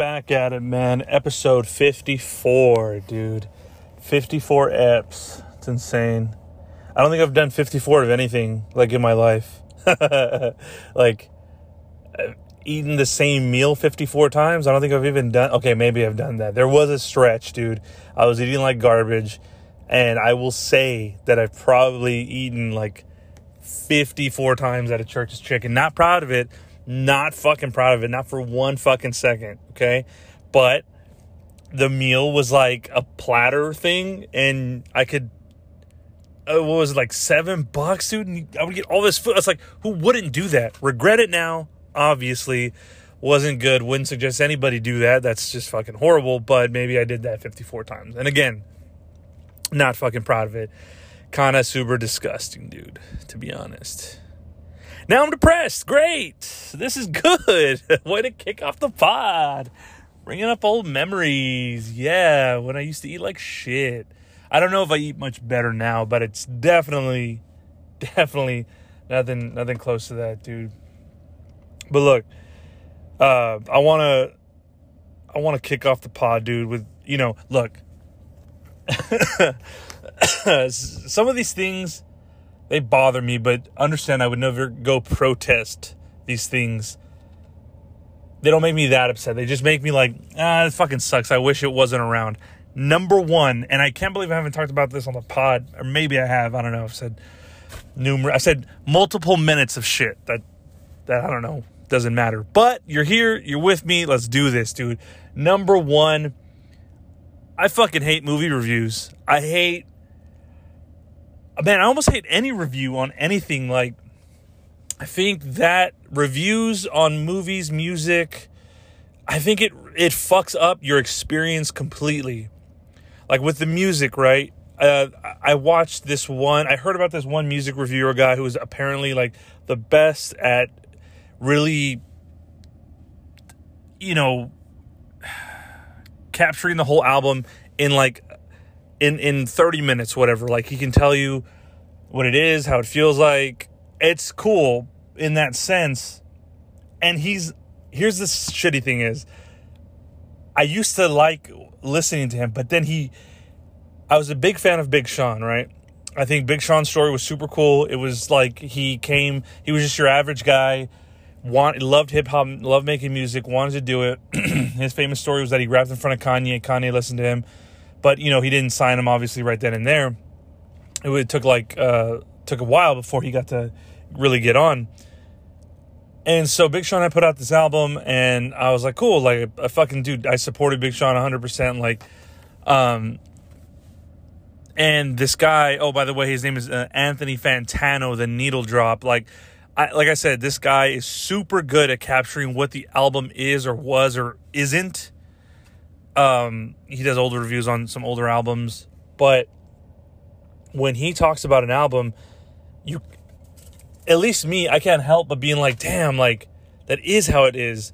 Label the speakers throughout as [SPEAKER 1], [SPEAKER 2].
[SPEAKER 1] back at it, man. Episode 54, dude. 54 eps. It's insane. I don't think I've done 54 of anything like in my life. like uh, eaten the same meal 54 times. I don't think I've even done Okay, maybe I've done that. There was a stretch, dude. I was eating like garbage and I will say that I've probably eaten like 54 times at a church's chicken. Not proud of it not fucking proud of it, not for one fucking second, okay? But the meal was like a platter thing, and I could, uh, what was it, like seven bucks, dude? And I would get all this food. I was like, who wouldn't do that? Regret it now, obviously. Wasn't good. Wouldn't suggest anybody do that. That's just fucking horrible. But maybe I did that 54 times. And again, not fucking proud of it. Kind of super disgusting, dude, to be honest. Now I'm depressed. Great. This is good. Way to kick off the pod. Bringing up old memories. Yeah, when I used to eat like shit. I don't know if I eat much better now, but it's definitely, definitely nothing, nothing close to that, dude. But look, uh, I want to, I want to kick off the pod, dude. With you know, look, some of these things they bother me, but understand I would never go protest these things. They don't make me that upset. They just make me like, ah, it fucking sucks. I wish it wasn't around. Number one, and I can't believe I haven't talked about this on the pod, or maybe I have. I don't know. I've said numerous. I said multiple minutes of shit that that I don't know doesn't matter. But you're here. You're with me. Let's do this, dude. Number one, I fucking hate movie reviews. I hate man, I almost hate any review on anything. Like, I think that reviews on movies, music, I think it it fucks up your experience completely. Like with the music, right? Uh, I watched this one. I heard about this one music reviewer guy who was apparently like the best at really, you know, capturing the whole album in like in in 30 minutes whatever like he can tell you what it is how it feels like. It's cool in that sense. And he's here's the shitty thing is i used to like listening to him but then he i was a big fan of big sean right? I think big sean's story was super cool. It was like he came he was just your average guy want loved hip hop loved making music wanted to do it. His famous story was that he rapped in front of kanye kanye listened to him. But you know he didn't sign him obviously right then and there. It took like uh, took a while before he got to really get on. And so Big Sean, I put out this album, and I was like, cool, like a fucking dude. I supported Big Sean 100. percent Like, um, and this guy. Oh, by the way, his name is uh, Anthony Fantano, the Needle Drop. Like, I like I said, this guy is super good at capturing what the album is or was or isn't um, he does older reviews on some older albums, but when he talks about an album, you, at least me, I can't help but being like, damn, like that is how it is.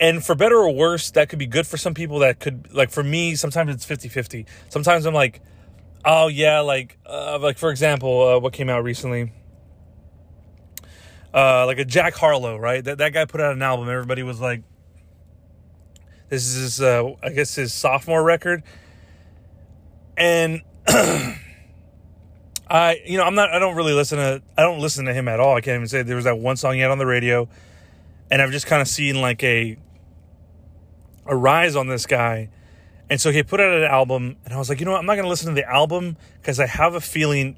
[SPEAKER 1] And for better or worse, that could be good for some people. That could, like, for me, sometimes it's 50 50. Sometimes I'm like, oh, yeah, like, uh, like for example, uh, what came out recently? Uh, like a Jack Harlow, right? That, that guy put out an album. Everybody was like, this is his, uh, I guess, his sophomore record, and I, you know, I'm not. I don't really listen to. I don't listen to him at all. I can't even say there was that one song he had on the radio, and I've just kind of seen like a a rise on this guy. And so he put out an album, and I was like, you know what? I'm not going to listen to the album because I have a feeling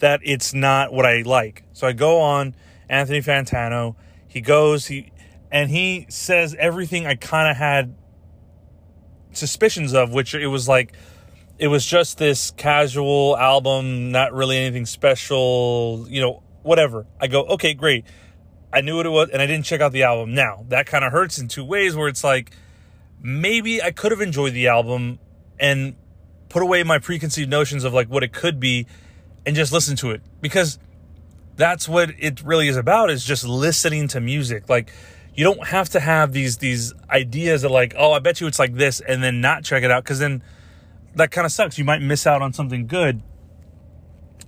[SPEAKER 1] that it's not what I like. So I go on Anthony Fantano. He goes, he and he says everything I kind of had suspicions of, which it was like it was just this casual album, not really anything special, you know, whatever. I go, okay, great. I knew what it was, and I didn't check out the album. Now that kind of hurts in two ways, where it's like maybe I could have enjoyed the album and put away my preconceived notions of like what it could be and just listen to it because that's what it really is about is just listening to music like you don't have to have these these ideas that like oh i bet you it's like this and then not check it out because then that kind of sucks you might miss out on something good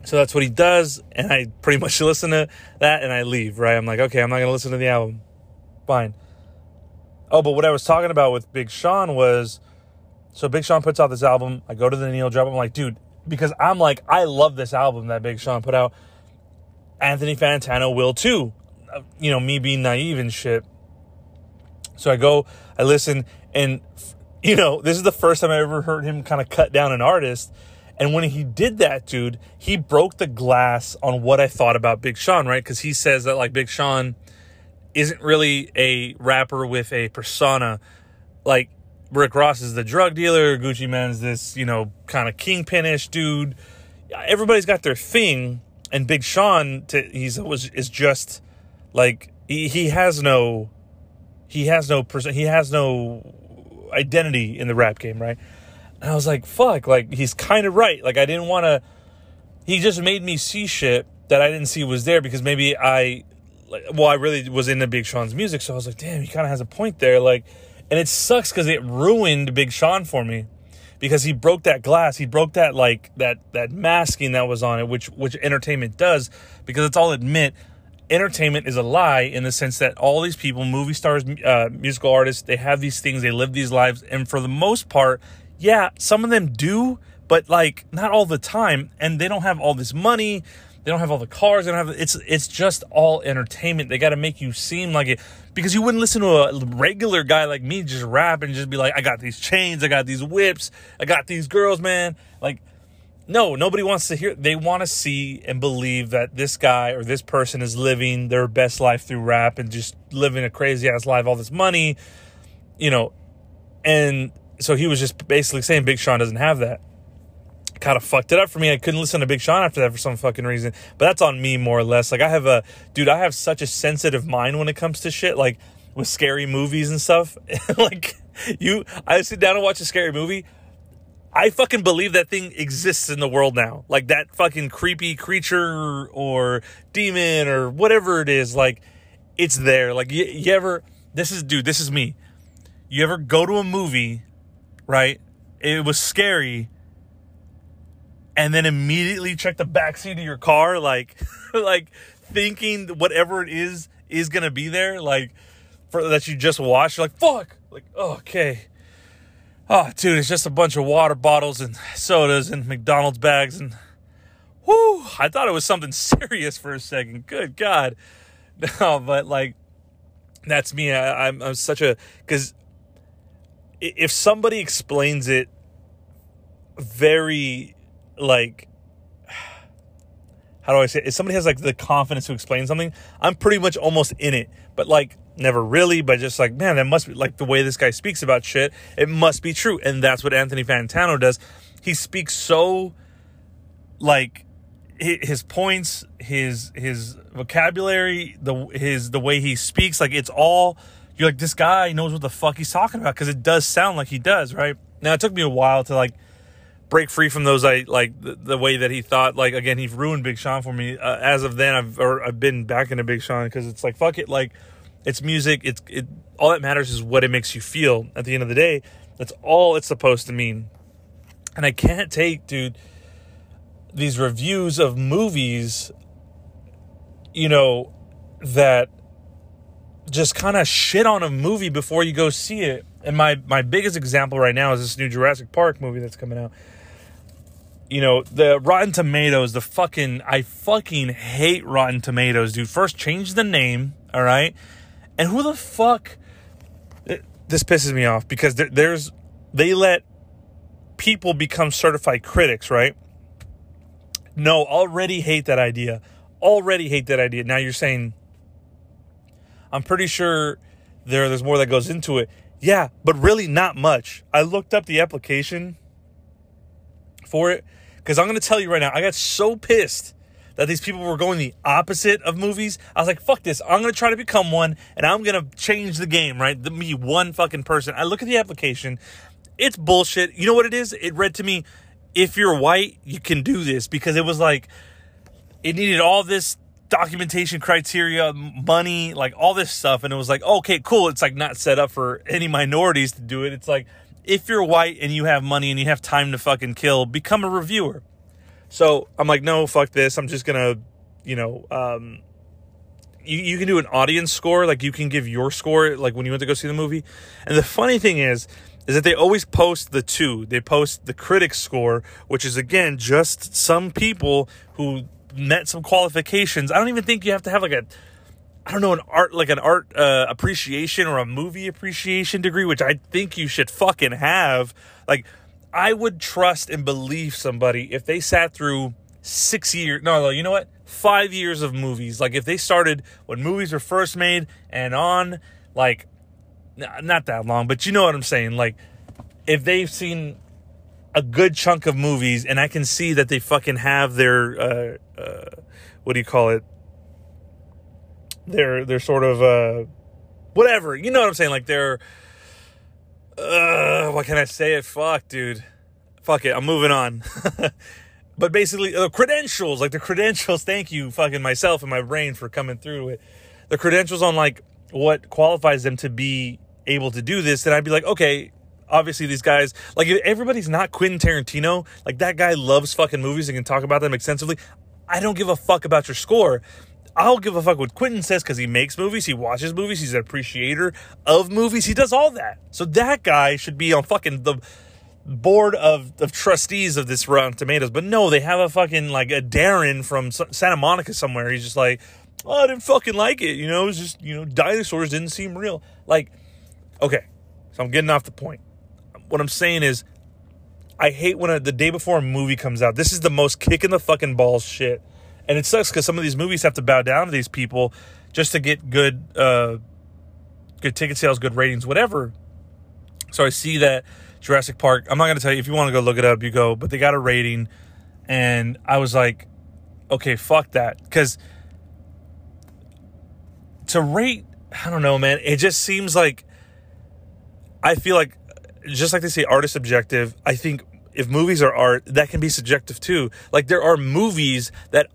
[SPEAKER 1] so that's what he does and i pretty much listen to that and i leave right i'm like okay i'm not gonna listen to the album fine Oh, but what I was talking about with Big Sean was so Big Sean puts out this album. I go to the Needle Drop. I'm like, dude, because I'm like, I love this album that Big Sean put out. Anthony Fantano will too. Uh, you know, me being naive and shit. So I go, I listen, and you know, this is the first time I ever heard him kind of cut down an artist. And when he did that, dude, he broke the glass on what I thought about Big Sean, right? Because he says that like Big Sean isn't really a rapper with a persona. Like Rick Ross is the drug dealer, Gucci Mane's this, you know, kind of kingpinish dude. Everybody's got their thing, and Big Sean, to, he's was is just like he, he has no, he has no person, he has no identity in the rap game, right? And I was like, fuck, like he's kind of right. Like I didn't want to. He just made me see shit that I didn't see was there because maybe I, like, well, I really was into Big Sean's music, so I was like, damn, he kind of has a point there, like, and it sucks because it ruined Big Sean for me because he broke that glass, he broke that like that that masking that was on it, which which entertainment does because let's all admit entertainment is a lie in the sense that all these people, movie stars, uh, musical artists, they have these things, they live these lives, and for the most part, yeah, some of them do, but like not all the time, and they don't have all this money. They don't have all the cars. They don't have. It's it's just all entertainment. They got to make you seem like it because you wouldn't listen to a regular guy like me just rap and just be like, I got these chains, I got these whips, I got these girls, man. Like no, nobody wants to hear. They want to see and believe that this guy or this person is living their best life through rap and just living a crazy ass life, all this money, you know. And so he was just basically saying Big Sean doesn't have that. Kind of fucked it up for me. I couldn't listen to Big Sean after that for some fucking reason. But that's on me more or less. Like I have a dude, I have such a sensitive mind when it comes to shit. Like with scary movies and stuff. like you, I sit down and watch a scary movie I fucking believe that thing exists in the world now. Like that fucking creepy creature or demon or whatever it is, like it's there. Like you, you ever, this is, dude, this is me. You ever go to a movie, right? It was scary and then immediately check the backseat of your car, like, like thinking whatever it is is gonna be there, like for that you just watched. You're like, fuck, like, okay Oh, dude, it's just a bunch of water bottles and sodas and McDonald's bags and whoo, I thought it was something serious for a second. Good God. No, but like that's me. I, I'm, I'm such a because if somebody explains it very like how do I say it? If somebody has like the confidence to explain something, I'm pretty much almost in it. But like never really, but just like, man, that must be like the way this guy speaks about shit. It must be true. And that's what Anthony Fantano does. He speaks so like his points, his his vocabulary, the his the way he speaks, like it's all you're like this guy knows what the fuck he's talking about because it does sound like he does, right? Now it took me a while to like break free from those I like the, the way that he thought like again he ruined Big Sean for me uh, as of then I've or I've been back into Big Sean because it's like fuck it like it's music. It's it. All that matters is what it makes you feel. At the end of the day, that's all it's supposed to mean. And I can't take, dude, these reviews of movies, you know, that just kind of shit on a movie before you go see it. And my my biggest example right now is this new Jurassic Park movie that's coming out. You know, the Rotten Tomatoes, the fucking I fucking hate Rotten Tomatoes, dude. First change the name, all right? And who the fuck? Eh, this pisses me off because there's they let people become certified critics, right? No, already hate that idea. Already hate that idea. Now you're saying I'm pretty sure there there's more that goes into it. Yeah, but really not much. I looked up the application for it because I'm going to tell you right now, I got so pissed that these people were going the opposite of movies. I was like, fuck this. I'm going to try to become one and I'm going to change the game, right? The, me, one fucking person. I look at the application. It's bullshit. You know what it is? It read to me, if you're white, you can do this because it was like, it needed all this documentation criteria, money, like all this stuff. And it was like, okay, cool. It's like not set up for any minorities to do it. It's like, if you're white and you have money and you have time to fucking kill, become a reviewer. So I'm like, no, fuck this. I'm just gonna, you know, um, you, you can do an audience score, like you can give your score, like when you went to go see the movie. And the funny thing is, is that they always post the two. They post the critic score, which is again just some people who met some qualifications. I don't even think you have to have like a I don't know an art like an art uh, appreciation or a movie appreciation degree, which I think you should fucking have. Like I would trust and believe somebody if they sat through six years. No, no, you know what? Five years of movies. Like if they started when movies were first made and on, like not that long, but you know what I'm saying. Like if they've seen a good chunk of movies, and I can see that they fucking have their uh, uh, what do you call it? Their their sort of uh, whatever. You know what I'm saying? Like they're what can I say? It fuck, dude. Fuck it. I'm moving on. but basically, the uh, credentials, like the credentials. Thank you, fucking myself and my brain for coming through it. The credentials on like what qualifies them to be able to do this, then I'd be like, okay, obviously these guys like everybody's not Quentin Tarantino. Like that guy loves fucking movies and can talk about them extensively. I don't give a fuck about your score. I'll give a fuck what Quentin says because he makes movies, he watches movies, he's an appreciator of movies, he does all that. So that guy should be on fucking the board of, of trustees of this Rotten Tomatoes. But no, they have a fucking like a Darren from Santa Monica somewhere. He's just like, oh, I didn't fucking like it. You know, it was just, you know, dinosaurs didn't seem real. Like, okay, so I'm getting off the point what I'm saying is, I hate when a, the day before a movie comes out. This is the most kick in the fucking balls shit, and it sucks because some of these movies have to bow down to these people just to get good, uh, good ticket sales, good ratings, whatever. So I see that Jurassic Park. I'm not gonna tell you if you want to go look it up, you go. But they got a rating, and I was like, okay, fuck that, because to rate, I don't know, man. It just seems like I feel like just like they say art is subjective, I think if movies are art, that can be subjective too. Like there are movies that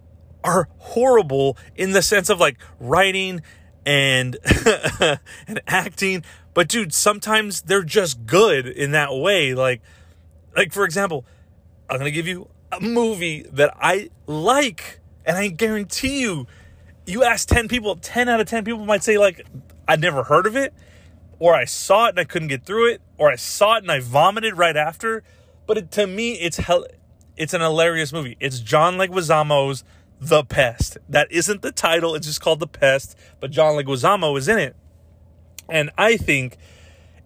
[SPEAKER 1] are horrible in the sense of like writing and and acting, but dude, sometimes they're just good in that way. Like like for example, I'm to give you a movie that I like and I guarantee you you ask 10 people, 10 out of 10 people might say like I'd never heard of it or I saw it and I couldn't get through it, or I saw it and I vomited right after. But it, to me, it's hell. It's an hilarious movie. It's John Leguizamo's The Pest. That isn't the title. It's just called The Pest. But John Leguizamo is in it, and I think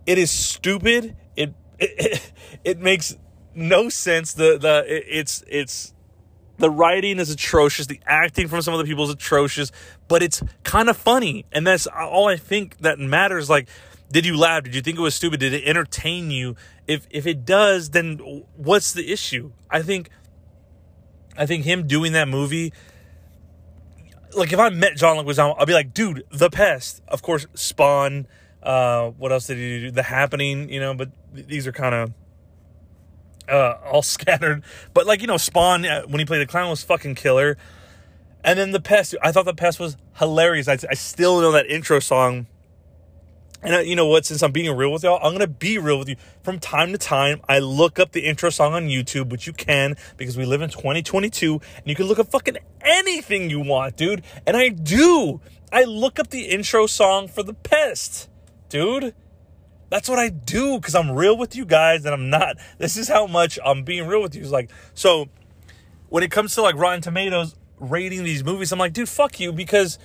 [SPEAKER 1] it is stupid. It it, it, makes no sense. The the it, it's it's the writing is atrocious. The acting from some of the people is atrocious, but it's kind of funny, and that's all I think that matters. Like did you laugh? Did you think it was stupid? Did it entertain you? If if it does, then what's the issue? I think I think him doing that movie like if I met John Leguizamo, I'll be like, dude, The Pest. Of course, Spawn. Uh, what else did he do? The Happening. You know, but these are kind of uh, all scattered. But like you know, Spawn uh, when he played the clown was fucking killer. And then The Pest. I thought The Pest was hilarious. I, I still know that intro song and I, you know what? Since I'm being real with y'all, I'm gonna be real with you. From time to time, I look up the intro song on YouTube, which you can because we live in 2022, and you can look up fucking anything you want, dude. And I do. I look up the intro song for the pest, dude. That's what I do because I'm real with you guys, and I'm not. This is how much I'm being real with you. It's like so. When it comes to like Rotten Tomatoes rating these movies, I'm like, dude, fuck you because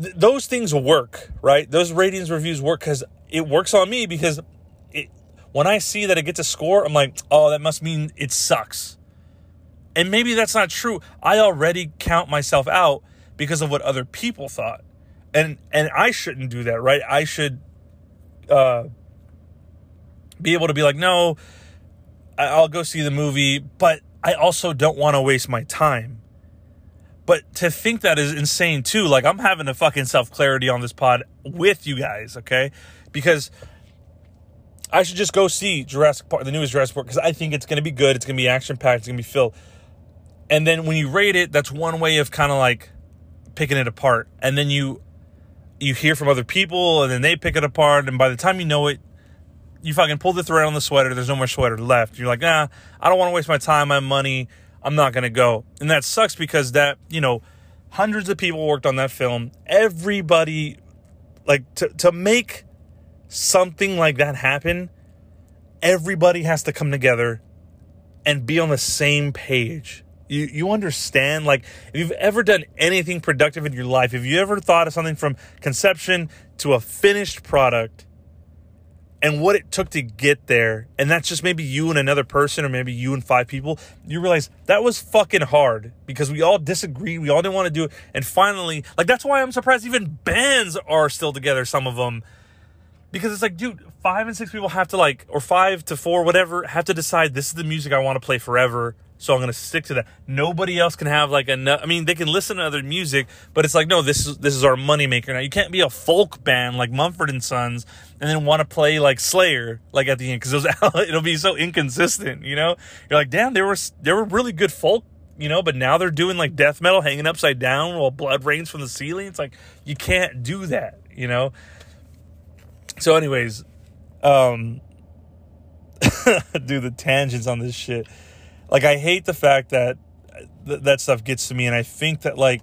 [SPEAKER 1] th- those things work, right? Those ratings reviews work because it works on me because it, when I see that it gets a score, I'm like, oh, that must mean it sucks. And maybe that's not true. I already count myself out because of what other people thought. And and I shouldn't do that, right? I should uh, be able to be like, no, I'll go see the movie, but I also don't want to waste my time. But to think that is insane too. Like I'm having a fucking self clarity on this pod with you guys, okay? Because I should just go see Jurassic Park, the newest Jurassic Park, because I think it's going to be good. It's going to be action packed. It's going to be filled. And then when you rate it, that's one way of kind of like picking it apart. And then you you hear from other people, and then they pick it apart. And by the time you know it, you fucking pull the thread on the sweater. There's no more sweater left. You're like, nah, I don't want to waste my time, my money I'm not going to go. And that sucks because that, you know, hundreds of people worked on that film. Everybody, like, to, to make something like that happen, everybody has to come together and be on the same page. You, you understand? Like, if you've ever done anything productive in your life, if you ever thought of something from conception to a finished product, and what it took to get there, and that's just maybe you and another person, or maybe you and five people, you realize that was fucking hard because we all disagreed. We all didn't want to do it. And finally, like, that's why I'm surprised even bands are still together, some of them. Because it's like, dude, five and six people have to, like, or five to four, whatever, have to decide this is the music I want to play forever so I'm going to stick to that. Nobody else can have like a. I mean, they can listen to other music, but it's like no, this is this is our moneymaker now. You can't be a folk band like Mumford and Sons and then want to play like Slayer like at the end because it'll be so inconsistent. You know, you're like, damn, there were there were really good folk. You know, but now they're doing like death metal, hanging upside down while blood rains from the ceiling. It's like you can't do that. You know. So, anyways, um, do the tangents on this shit like I hate the fact that th- that stuff gets to me, and I think that like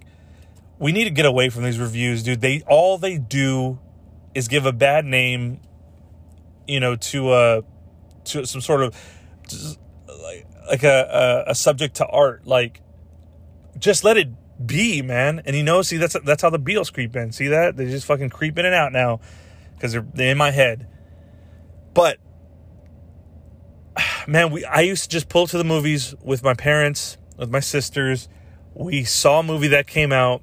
[SPEAKER 1] we need to get away from these reviews, dude. They all they do is give a bad name, you know, to uh, to some sort of like like a, a, a subject to art. Like, just let it be, man. And you know, see that's that's how the Beatles creep in. See that they just fucking creep in and out now because they're they're in my head. But man, we I used to just pull to the movies with my parents, with my sisters. We saw a movie that came out.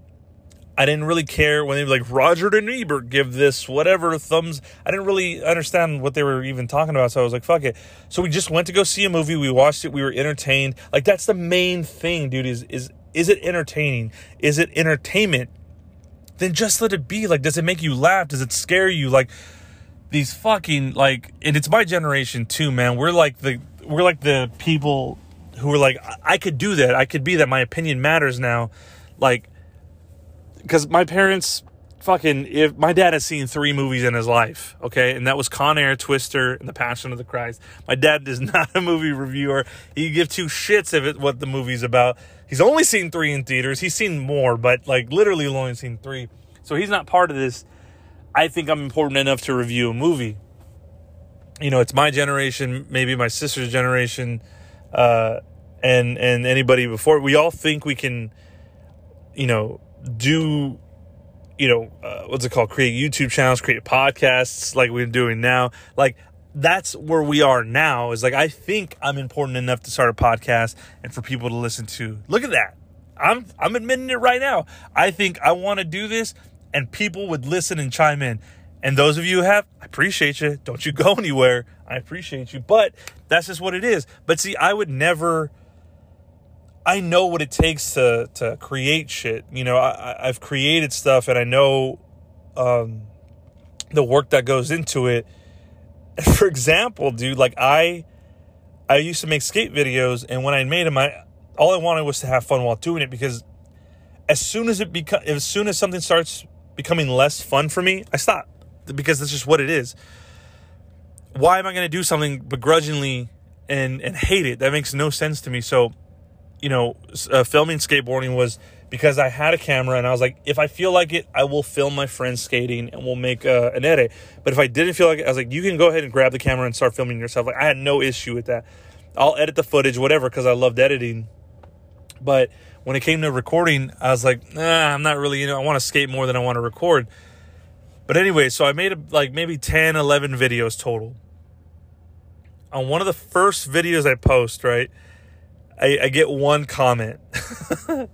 [SPEAKER 1] I didn't really care when they were like Roger and Ebert give this whatever thumbs. I didn't really understand what they were even talking about, so I was like, "Fuck it." So we just went to go see a movie. We watched it. We were entertained. Like that's the main thing, dude. Is is is it entertaining? Is it entertainment? Then just let it be. Like, does it make you laugh? Does it scare you? Like these fucking like, and it's my generation too, man. We're like the we're like the people who are like, I could do that. I could be that. My opinion matters now. Like, because my parents fucking if my dad has seen three movies in his life okay? And that was con air twister and the passion of the christ. My dad is not a movie reviewer. He give two shits if it what the movie's about. He's only seen three in theaters. He's seen more but like literally only seen three. So he's not part of this. I think i'm important enough to review a movie you know, it's my generation, maybe my sister's generation, uh, and and anybody before. We all think we can, you know, do, you know, uh, what's it called? Create YouTube channels, create podcasts like we're doing now. Like that's where we are now. Is like I think I'm important enough to start a podcast and for people to listen to. Look at that. I'm I'm admitting it right now. I think I want to do this, and people would listen and chime in. And those of you who have, I appreciate you. Don't you go anywhere. I appreciate you. But that's just what it is. But see, I would never. I know what it takes to to create shit. You know, I, I've created stuff, and I know um, the work that goes into it. For example, dude, like I, I used to make skate videos, and when I made them, I all I wanted was to have fun while doing it because as soon as it become, as soon as something starts becoming less fun for me, I stop because that's just what it is. Why am I going to do something begrudgingly and and hate it? That makes no sense to me. So, you know, uh, filming skateboarding was because I had a camera and I was like, if I feel like it, I will film my friends skating and we'll make uh, an edit. But if I didn't feel like it, I was like, you can go ahead and grab the camera and start filming yourself. Like I had no issue with that. I'll edit the footage, whatever, because I loved editing. But when it came to recording, I was like, nah, I'm not really, you know, I want to skate more than I want to record. But anyway, so I made like maybe 10, 11 videos total. On one of the first videos I post, right, I, I get one comment. and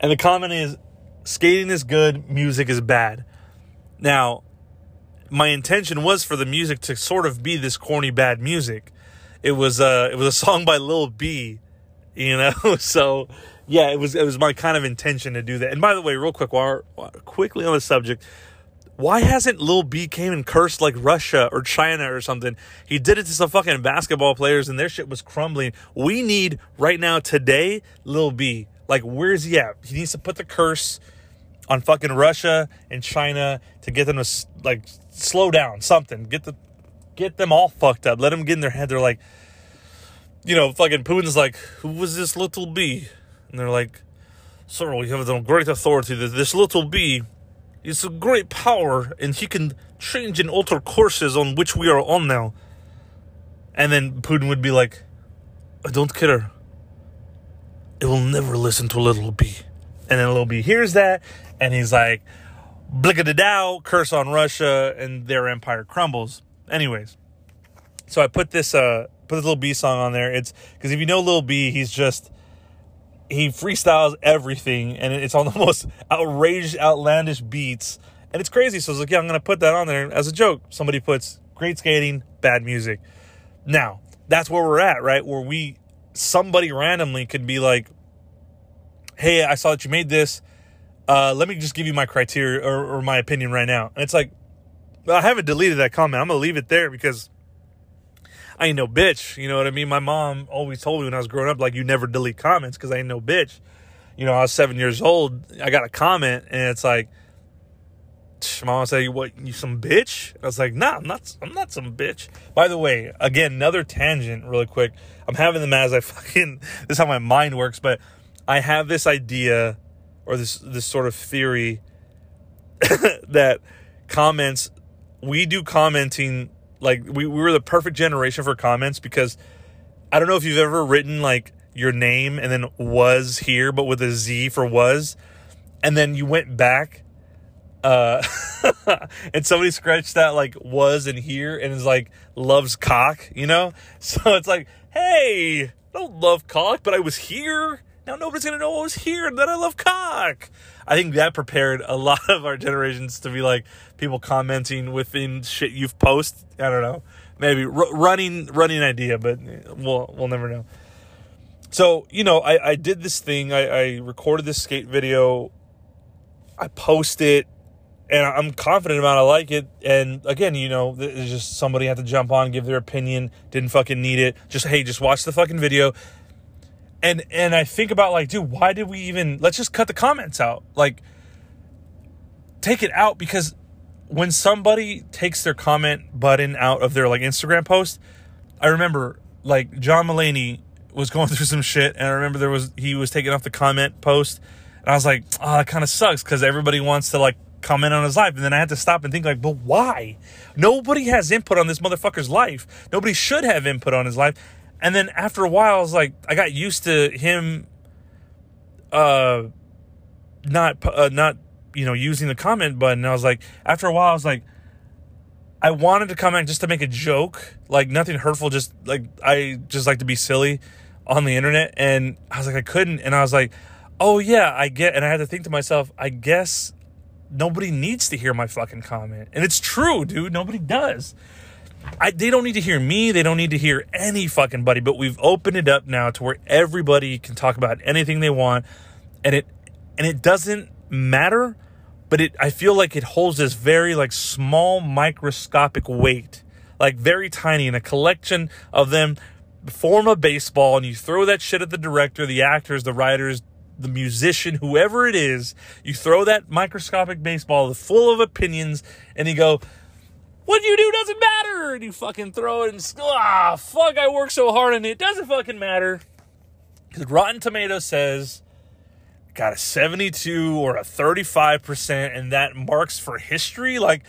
[SPEAKER 1] the comment is skating is good, music is bad. Now, my intention was for the music to sort of be this corny bad music. It was uh it was a song by Lil B, you know. so yeah, it was it was my kind of intention to do that. And by the way, real quick, while, while quickly on the subject, why hasn't Lil B came and cursed like Russia or China or something? He did it to some fucking basketball players and their shit was crumbling. We need right now today Lil B. Like where's he at? He needs to put the curse on fucking Russia and China to get them to like slow down something. Get the get them all fucked up. Let them get in their head. They're like, you know, fucking Putin's like, who was this little B? And they're like, Sir, we have the great authority that this little bee is a great power, and he can change and alter courses on which we are on now. And then Putin would be like, I don't care. It will never listen to Little B. And then Little B hears that, and he's like, blickety dow, curse on Russia, and their empire crumbles. Anyways, so I put this uh put this little B song on there. It's because if you know Little B, he's just he freestyles everything, and it's on the most outrageous, outlandish beats, and it's crazy. So I was like, yeah, I'm gonna put that on there as a joke. Somebody puts great skating, bad music. Now that's where we're at, right? Where we somebody randomly could be like, hey, I saw that you made this. Uh, let me just give you my criteria or, or my opinion right now. And it's like, I haven't deleted that comment. I'm gonna leave it there because I ain't no bitch. You know what I mean? My mom always told me when I was growing up, like, you never delete comments because I ain't no bitch. You know, I was seven years old. I got a comment and it's like, mom you "What? You some bitch?" I was like, "Nah, I'm not. I'm not some bitch." By the way, again, another tangent, really quick. I'm having them as I fucking. This is how my mind works, but I have this idea or this this sort of theory that comments we do commenting like we, we were the perfect generation for comments because I don't know if you've ever written like your name and then was here but with a Z for was and then you went back uh and somebody scratched that like was and here and is like loves cock, you know? So it's like, hey, I don't love cock, but I was here. Now nobody's gonna know I was here and that I love cock. I think that prepared a lot of our generations to be like people commenting within shit you've post. I don't know, maybe r- running running idea, but eh, we'll we'll never know. So you know, I I did this thing. I, I recorded this skate video. I post it, and I'm confident about. It. I like it, and again, you know, it's just somebody had to jump on, give their opinion. Didn't fucking need it. Just hey, just watch the fucking video and and I think about like, dude, why did we even? Let's just cut the comments out. Like, take it out because when somebody takes their comment button out of their like Instagram post, I remember like John Mulaney was going through some shit, and I remember there was he was taking off the comment post, and I was like, oh, that kind of sucks because everybody wants to like comment on his life, and then I had to stop and think like, but why? Nobody has input on this motherfucker's life. Nobody should have input on his life. And then after a while, I was like, I got used to him, uh, not uh, not you know using the comment button. I was like, after a while, I was like, I wanted to comment just to make a joke, like nothing hurtful, just like I just like to be silly on the internet. And I was like, I couldn't, and I was like, oh yeah, I get. And I had to think to myself, I guess nobody needs to hear my fucking comment, and it's true, dude. Nobody does. I, they don't need to hear me. They don't need to hear any fucking buddy. But we've opened it up now to where everybody can talk about anything they want, and it and it doesn't matter. But it, I feel like it holds this very like small microscopic weight, like very tiny, and a collection of them form a baseball, and you throw that shit at the director, the actors, the writers, the musician, whoever it is. You throw that microscopic baseball full of opinions, and you go what you do doesn't matter. And you fucking throw it and ah, fuck, I work so hard on it. Doesn't fucking matter. Because Rotten Tomatoes says got a 72 or a 35%, and that marks for history. Like,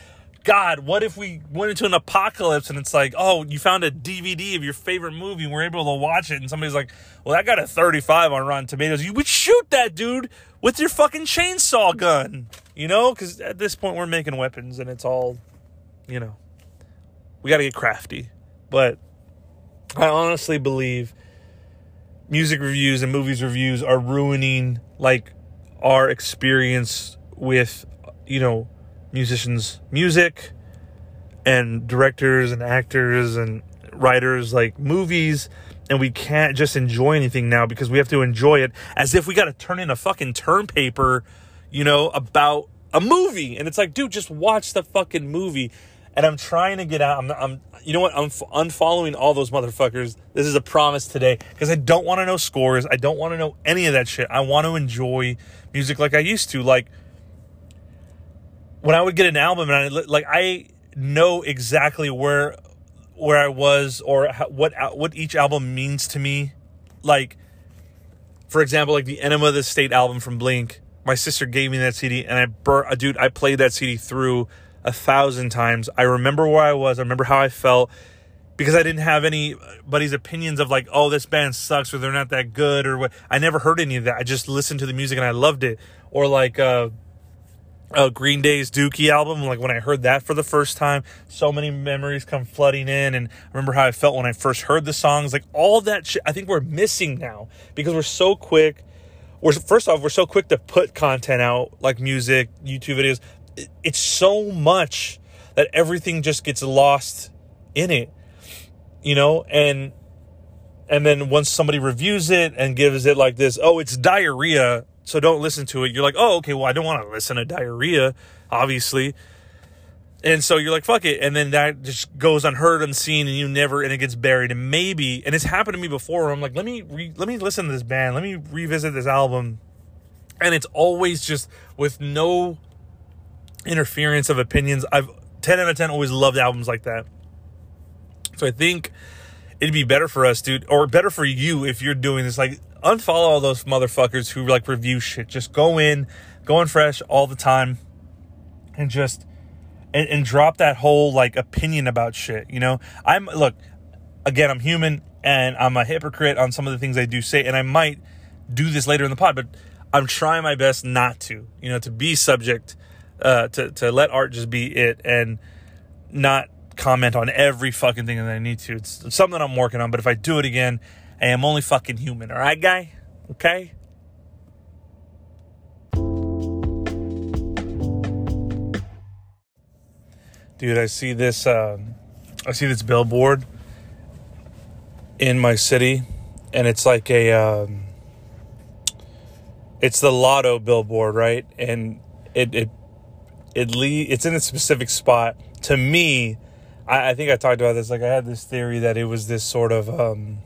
[SPEAKER 1] God, what if we went into an apocalypse and it's like, oh, you found a DVD of your favorite movie and we're able to watch it, and somebody's like, well, that got a 35 on Rotten Tomatoes. You would shoot that dude with your fucking chainsaw gun, you know? Because at this point, we're making weapons and it's all you know, we got to get crafty. But I honestly believe music reviews and movies reviews are ruining like our experience with you know musicians music and directors and actors and writers like movies and we can't just enjoy anything now because we have to enjoy it as if we got to turn in a fucking term paper you know about a movie and it's like dude just watch the fucking movie and I'm trying to get out. I'm, I'm you know what? I'm unfollowing all those motherfuckers. This is a promise today because I don't want to know scores. I don't want to know any of that shit. I want to enjoy music like I used to. Like when I would get an album and I like I know exactly where where I was or what what each album means to me. Like for example, like the Enema of the State album from Blink. My sister gave me that CD, and I bur- uh, dude, I played that CD through a thousand times. I remember where I was. I remember how I felt because I didn't have anybody's opinions of like, oh, this band sucks or they're not that good or what. I never heard any of that. I just listened to the music and I loved it. Or like uh, uh, Green Day's Dookie album. Like when I heard that for the first time, so many memories come flooding in. And I remember how I felt when I first heard the songs. Like all that shit, I think we're missing now because we're so quick. We're first off, we're so quick to put content out like music, YouTube videos. It's so much that everything just gets lost in it, you know. And and then once somebody reviews it and gives it like this, oh, it's diarrhea so don't listen to it. You're like, oh, okay, well, I don't want to listen to diarrhea, obviously. And so you're like, fuck it. And then that just goes unheard, unseen, and you never, and it gets buried. And maybe, and it's happened to me before. I'm like, let me, re, let me listen to this band. Let me revisit this album. And it's always just with no interference of opinions. I've 10 out of 10 always loved albums like that. So I think it'd be better for us, dude, or better for you if you're doing this. Like, unfollow all those motherfuckers who like review shit. Just go in, going fresh all the time, and just and, and drop that whole like opinion about shit. You know, I'm look again. I'm human and I'm a hypocrite on some of the things I do say, and I might do this later in the pod, but I'm trying my best not to. You know, to be subject, uh, to to let art just be it and not comment on every fucking thing that I need to. It's, something I'm working on, but if I do it again Hey, I'm only fucking human, all right, guy? Okay? Dude, I see this uh, I see this billboard in my city and it's like a um, it's the lotto billboard, right? And it it it le- it's in a specific spot. To me, I, I think I talked about this. Like I had this theory that it was this sort of um,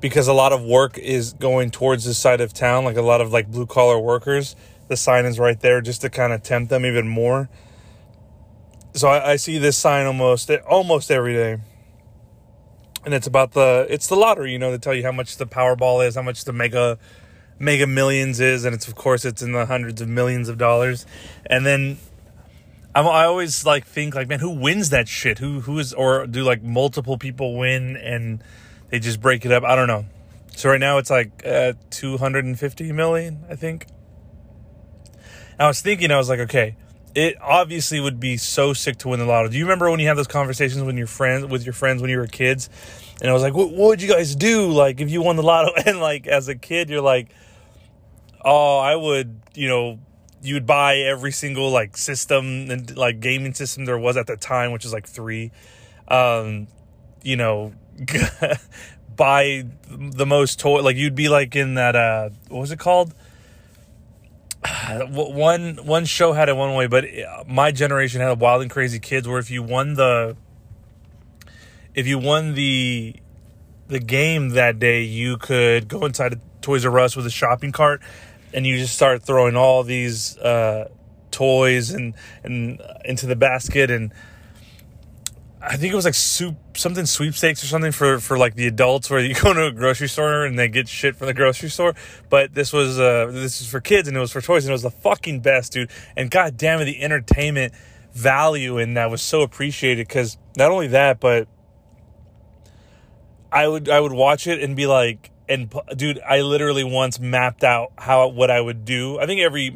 [SPEAKER 1] because a lot of work is going towards this side of town, like a lot of like blue collar workers. The sign is right there just to kind of tempt them even more. So I, I see this sign almost almost every day, and it's about the it's the lottery. You know, they tell you how much the Powerball is, how much the Mega Mega Millions is, and it's of course it's in the hundreds of millions of dollars. And then I'm, I always like think like, man, who wins that shit? Who who is or do like multiple people win and they just break it up. I don't know. So right now it's like uh, 250 million, I think. I was thinking, I was like, okay, it obviously would be so sick to win the lotto. Do you remember when you had those conversations with your friends, with your friends when you were kids? And I was like, what, what would you guys do, like, if you won the lotto? And like, as a kid, you're like, oh, I would, you know, you would buy every single like system and like gaming system there was at the time, which is like three. Um, you know, buy the most toy. Like you'd be like in that. Uh, what was it called? One one show had it one way, but uh, my generation had Wild and Crazy Kids, where if you won the, if you won the, the game that day, you could go inside Toys R Us with a shopping cart, and you just start throwing all these uh, toys and and into the basket and I think it was like soup, something sweepstakes or something for, for like the adults where you go to a grocery store and they get shit from the grocery store. But this was, uh, this is for kids and it was for toys and it was the fucking best, dude. And god damn it, the entertainment value in that was so appreciated because not only that, but I would, I would watch it and be like, and dude, I literally once mapped out how, what I would do. I think every,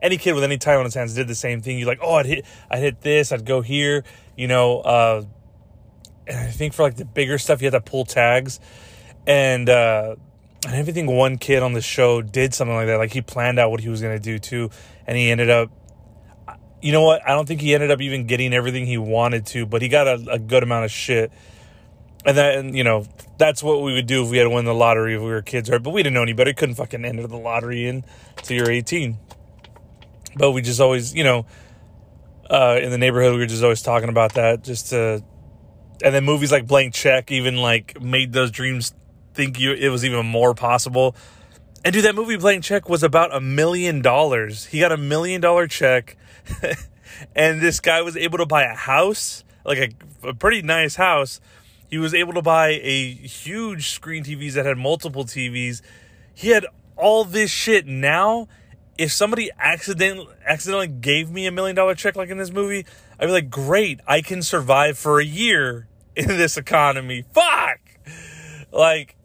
[SPEAKER 1] any kid with any time on his hands did the same thing. You're like, oh, I'd hit, I'd hit this, I'd go here, you know. Uh, and I think for like the bigger stuff, you had to pull tags, and uh, and everything. One kid on the show did something like that. Like he planned out what he was gonna do too, and he ended up. You know what? I don't think he ended up even getting everything he wanted to, but he got a, a good amount of shit. And then, you know, that's what we would do if we had won the lottery if we were kids, right? But we didn't know any better. Couldn't fucking enter the lottery in till you're 18 but we just always, you know, uh, in the neighborhood, we were just always talking about that. Just to, and then movies like Blank Check even like made those dreams think you it was even more possible. And dude, that movie Blank Check was about a million dollars. He got a million dollar check, and this guy was able to buy a house, like a, a pretty nice house, He was able to buy a huge screen TVs that had multiple TVs. He had all this shit. Now, if somebody accident accidentally gave me a million dollar check like in this movie, I'd be like, great, I can survive for a year in this economy. Fuck! Like,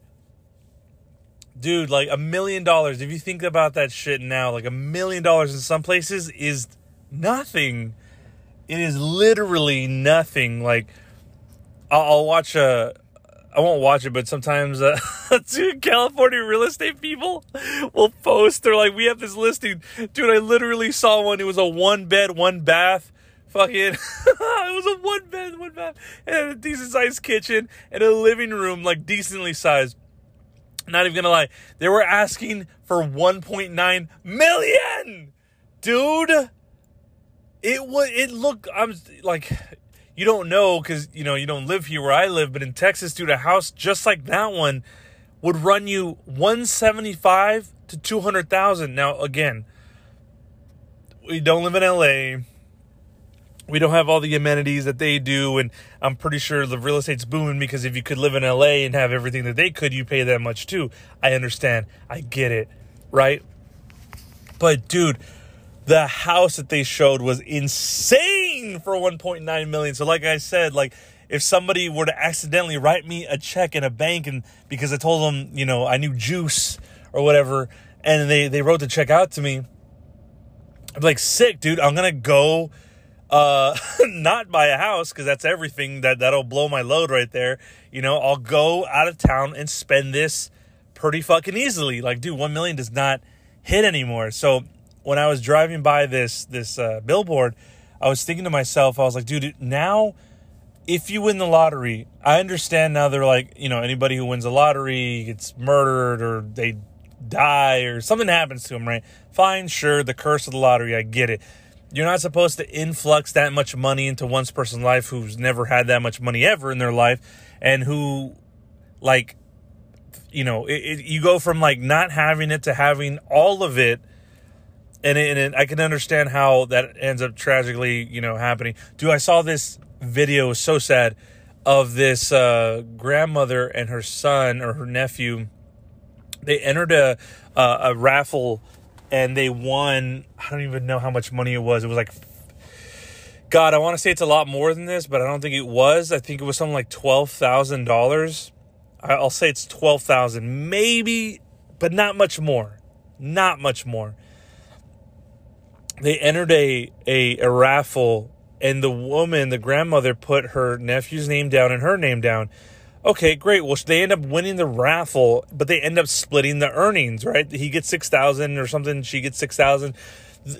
[SPEAKER 1] dude, like a million dollars, if you think about that shit now, like a million dollars in some places is nothing. It is literally nothing. Like, I'll, I'll watch a. I won't watch it, but sometimes uh, California real estate people will post. They're like, "We have this listing, dude." I literally saw one. It was a one bed, one bath. Fucking, it was a one bed, one bath, and a decent sized kitchen and a living room, like decently sized. Not even gonna lie, they were asking for 1.9 million, dude. It was. It looked. I'm like you don't know because you know you don't live here where I live, but in Texas, dude, a house just like that one would run you one seventy five to two hundred thousand. Now again, we don't live in LA. We don't have all the amenities that they do, and I'm pretty sure the real estate's booming because if you could live in LA and have everything that they could, you pay that much too. I understand. I get it, right? But dude, the house that they showed was insane for 1.9 million. So like I said, like if somebody were to accidentally write me a check in a bank and because I told them, you know, I knew juice or whatever and they they wrote the check out to me, I'm like, "Sick, dude. I'm to go uh not buy a house cuz that's everything that that'll blow my load right there. You know, I'll go out of town and spend this pretty fucking easily. Like, dude, 1 million does not hit anymore. So when I was driving by this this uh, billboard, I was thinking to myself, I was like, dude, now if you win the lottery, I understand now they're like, you know, anybody who wins the lottery gets murdered or they die or something happens to them, right? Fine, sure, the curse of the lottery, I get it. You're not supposed to influx that much money into one person's life who's never had that much money ever in their life and who, like, you know, it, it, you go from like not having it to having all of it and, it, and it, I can understand how that ends up tragically, you know, happening. Dude, I saw this video, so sad, of this uh, grandmother and her son or her nephew. They entered a uh, a raffle, and they won. I don't even know how much money it was. It was like, God, I want to say it's a lot more than this, but I don't think it was. I think it was something like twelve thousand dollars. I'll say it's twelve thousand, maybe, but not much more. Not much more they entered a, a, a raffle and the woman, the grandmother, put her nephew's name down and her name down. Okay, great. Well, they end up winning the raffle, but they end up splitting the earnings, right? He gets six thousand or something. She gets six thousand.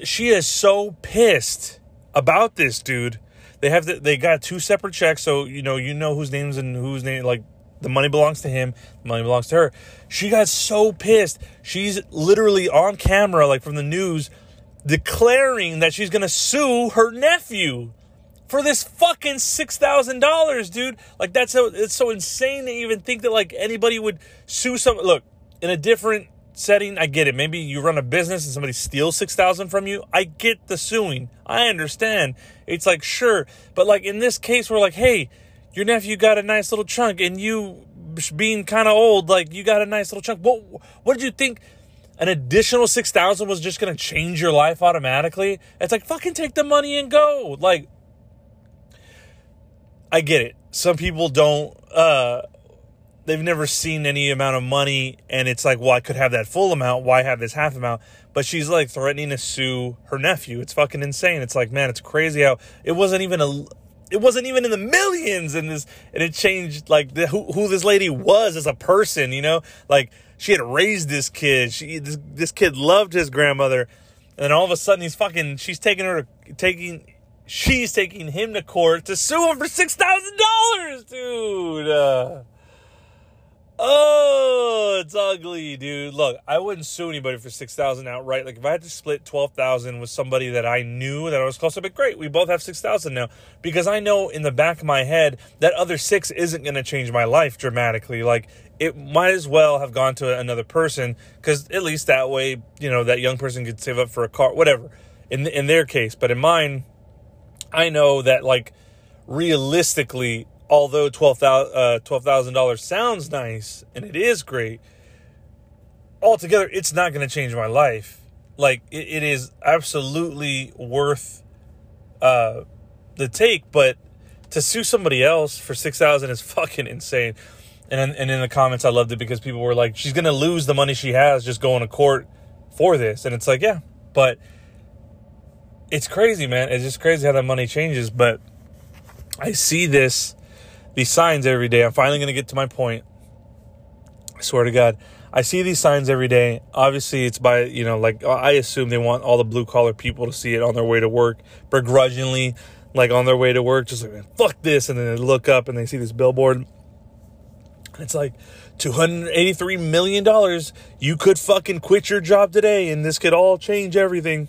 [SPEAKER 1] She is so pissed about this, dude. They have the, they got two separate checks, so you know you know whose names and whose name like the money belongs to him, the money belongs to her. She got so pissed. She's literally on camera, like from the news, declaring that she's going to sue her nephew for this fucking $6,000, dude. Like that's so it's so insane to even think that like anybody would sue some look, in a different setting, I get it. Maybe you run a business and somebody steals 6,000 from you. I get the suing. I understand. It's like sure, but like in this case we're like, "Hey, your nephew got a nice little chunk and you being kind of old, like you got a nice little chunk. What what did you think an additional 6000 was just going to change your life automatically? It's like fucking take the money and go. Like i get it. Some people don't uh they've never seen any amount of money and it's like well i could have that full amount. Why have this half amount? But she's like threatening to sue her nephew. It's fucking insane. It's like man it's crazy how it wasn't even a it wasn't even in the millions and this and it changed like the, who, who this lady was as a person you know? Like she had raised this kid. She this, this kid loved his grandmother, and all of a sudden he's fucking. She's taking her taking. She's taking him to court to sue him for six thousand dollars, dude. Uh, Oh, it's ugly, dude. Look, I wouldn't sue anybody for six thousand outright. Like if I had to split twelve thousand with somebody that I knew that I was close to, but great, we both have six thousand now because I know in the back of my head that other six isn't going to change my life dramatically. Like it might as well have gone to another person because at least that way, you know, that young person could save up for a car, whatever. In in their case, but in mine, I know that like realistically although $12,000 uh, sounds nice and it is great, altogether, it's not going to change my life. Like, it, it is absolutely worth uh, the take, but to sue somebody else for 6000 is fucking insane. And, and in the comments, I loved it because people were like, she's going to lose the money she has just going to court for this. And it's like, yeah, but it's crazy, man. It's just crazy how that money changes. But I see this, these signs every day. I'm finally going to get to my point. I swear to God. I see these signs every day. Obviously, it's by, you know, like I assume they want all the blue collar people to see it on their way to work, begrudgingly, like on their way to work, just like, fuck this. And then they look up and they see this billboard. It's like $283 million. You could fucking quit your job today and this could all change everything.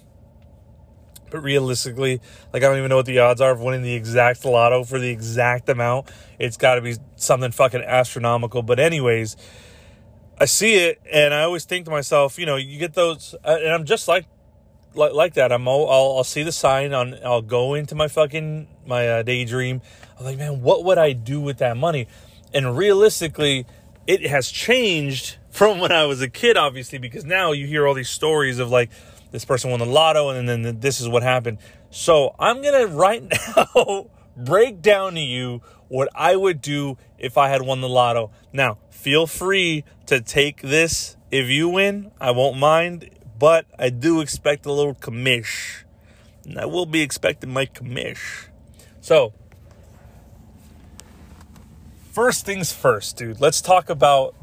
[SPEAKER 1] But realistically, like I don't even know what the odds are of winning the exact lotto for the exact amount. It's got to be something fucking astronomical. But anyways, I see it and I always think to myself, you know, you get those, uh, and I'm just like like, like that. I'm I'll, I'll see the sign on. I'll go into my fucking my uh, daydream. I'm like, man, what would I do with that money? And realistically, it has changed from when I was a kid, obviously, because now you hear all these stories of like this person won the lotto and then this is what happened. So I'm going to right now break down to you what I would do if I had won the lotto. Now, feel free to take this if you win. I won't mind, but I do expect a little commish. And I will be expecting my commish. So, first things first, dude. Let's talk about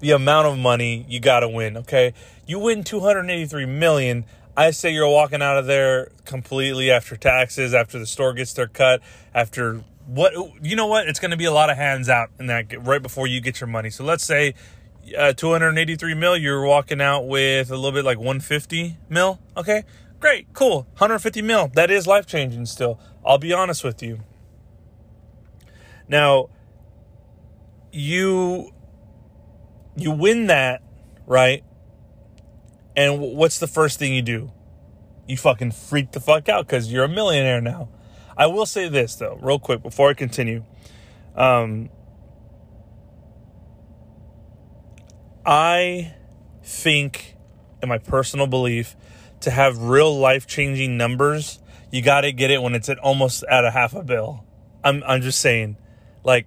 [SPEAKER 1] the amount of money you got to win, okay? You win 283 million. I say you're walking out of there completely after taxes, after the store gets their cut, after what you know what? It's going to be a lot of hands out in that right before you get your money. So let's say uh, 283 mil, you're walking out with a little bit like 150 mil. Okay, great, cool, 150 mil. That is life changing. Still, I'll be honest with you. Now, you you win that, right? And what's the first thing you do? You fucking freak the fuck out because you're a millionaire now. I will say this though, real quick before I continue. Um, I think, in my personal belief, to have real life changing numbers, you got to get it when it's at almost at a half a bill. I'm I'm just saying, like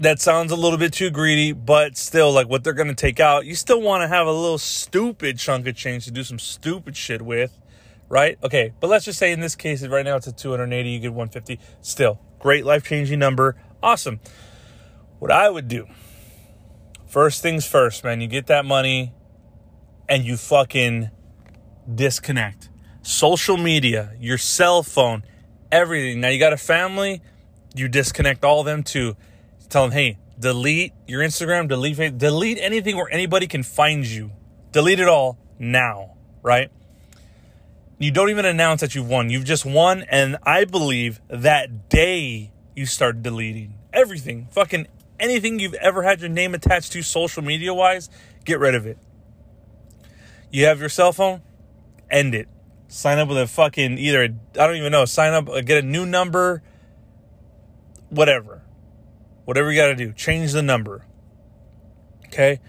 [SPEAKER 1] that sounds a little bit too greedy, but still, like what they're going to take out, you still want to have a little stupid chunk of change to do some stupid shit with, right? Okay, but let's just say in this case, right now it's a 280, you get 150. Still, great life changing number. Awesome. What I would do, first things first, man, you get that money and you fucking disconnect. Social media, your cell phone, everything. Now you got a family, you disconnect all of them too Tell them, hey, delete your Instagram, delete delete anything where anybody can find you. Delete it all now, right? You don't even announce that you've won. You've just won, and I believe that day you start deleting everything, fucking anything you've ever had your name attached to social media wise, get rid of it. You have your cell phone, end it. Sign up with a fucking either I don't even know. Sign up, uh, get a new number, whatever whatever you got to do, change the number. Okay.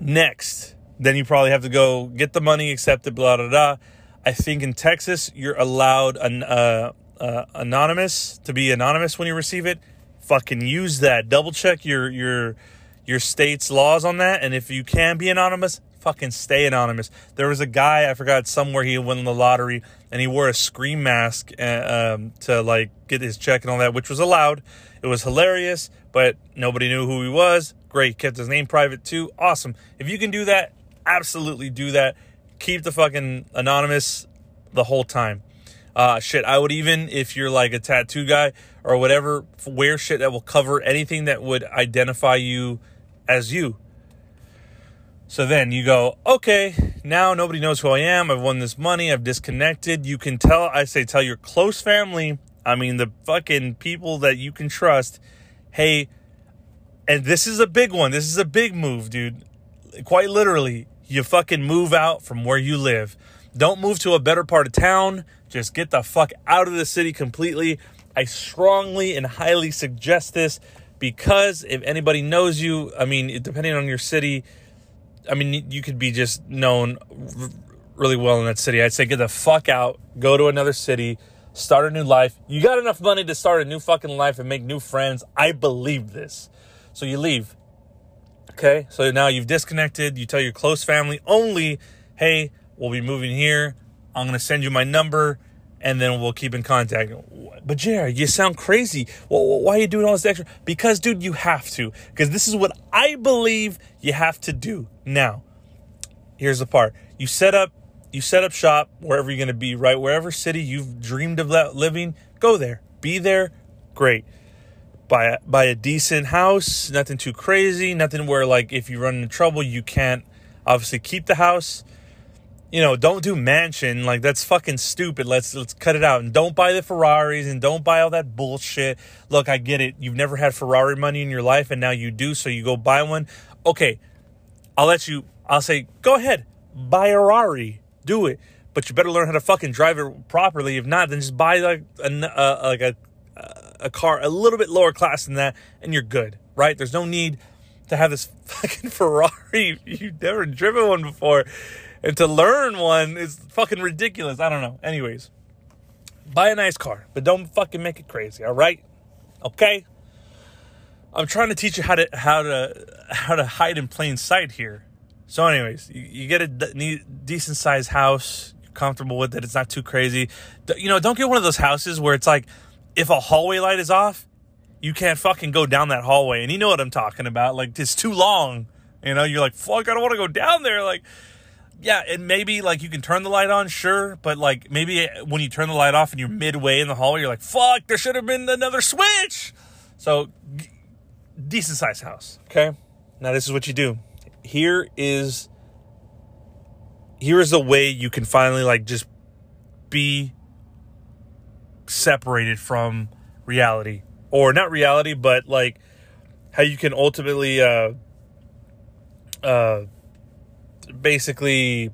[SPEAKER 1] Next, then you probably have to go get the money accepted, blah, blah, blah. I think in Texas, you're allowed an, uh, uh, anonymous to be anonymous when you receive it. Fucking use that. Double check your, your, your state's laws on that. And if you can be anonymous, fucking stay anonymous. There was a guy I forgot somewhere he won the lottery and he wore a scream mask uh, um, to like get his check and all that, which was allowed. It was hilarious, but nobody knew who he was. Great, kept his name private too. Awesome. If you can do that, absolutely do that. Keep the fucking anonymous the whole time. Uh, shit, I would even, if you're like a tattoo guy or whatever, wear shit that will cover anything that would identify you as you. So then you go, okay, now nobody knows who I am. I've won this money. I've disconnected. You can tell, I say, tell your close family. I mean, the fucking people that you can trust. Hey, and this is a big one. This is a big move, dude. Quite literally, you fucking move out from where you live. Don't move to a better part of town. Just get the fuck out of the city completely. I strongly and highly suggest this because if anybody knows you, I mean, depending on your city, I mean, you could be just known really well in that city. I'd say get the fuck out, go to another city, start a new life. You got enough money to start a new fucking life and make new friends. I believe this. So you leave. Okay? So now you've disconnected. You tell your close family only, hey, we'll be moving here. I'm going to send you my number and then we'll keep in contact. But Jared, you sound crazy. Well, why are you doing all this extra? Because, dude, you have to. Because this is what I believe you have to do. Now, here's the part: you set up, you set up shop wherever you're going to be. Right, wherever city you've dreamed of living, go there. Be there. Great. Buy a, buy a decent house. Nothing too crazy. Nothing where like if you run into trouble, you can't obviously keep the house you know, don't do mansion. Like that's fucking stupid. Let's let's cut it out. And don't buy the Ferraris and don't buy all that bullshit. Look, I get it. You've never had Ferrari money in your life and now you do, so you go buy one. Okay. I'll let you I'll say, go ahead. Buy a Rari. Do it. But you better learn how to fucking drive it properly. If not, then just buy like a uh, like a a car a little bit lower class than that and you're good, right? There's no need to have this fucking Ferrari. You've never driven one before and to learn one is fucking ridiculous. I don't know. Anyways, buy a nice car, but don't fucking make it crazy. All right, okay. I'm trying to teach you how to how to how to hide in plain sight here. So, anyways, you, you get a de- decent sized house. You're comfortable with it. It's not too crazy. You know, don't get one of those houses where it's like, if a hallway light is off, you can't fucking go down that hallway. And you know what I'm talking about. Like, it's too long. You know, you're like, fuck, I don't want to go down there. Like, yeah, and maybe like you can turn the light on, sure, but like maybe when you turn the light off and you're midway in the hallway, you're like, fuck, there should have been another switch. So, g- decent sized house, okay? Now, this is what you do. Here is here is a way you can finally like just be separated from reality or not reality but like how you can ultimately uh uh basically,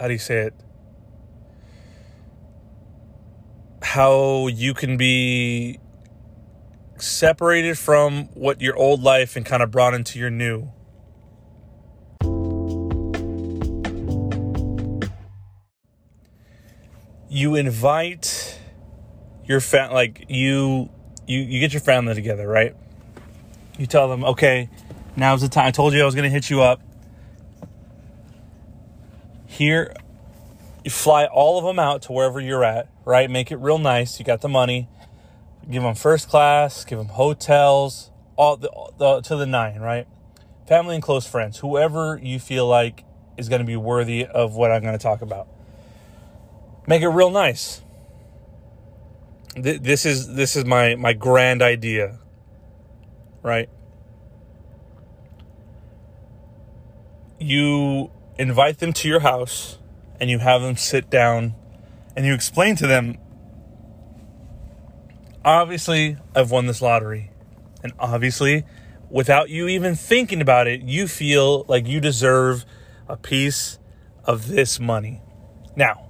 [SPEAKER 1] how do you say it? How you can be separated from what your old life and kind of brought into your new. You invite your fam like you you you get your family together, right? You tell them, okay, now's the time. I told you I was gonna hit you up here, you fly all of them out to wherever you're at, right? Make it real nice. You got the money. Give them first class, give them hotels, all the, the to the nine, right? Family and close friends, whoever you feel like is going to be worthy of what I'm going to talk about. Make it real nice. This is this is my my grand idea, right? You invite them to your house and you have them sit down and you explain to them obviously I've won this lottery. And obviously, without you even thinking about it, you feel like you deserve a piece of this money. Now,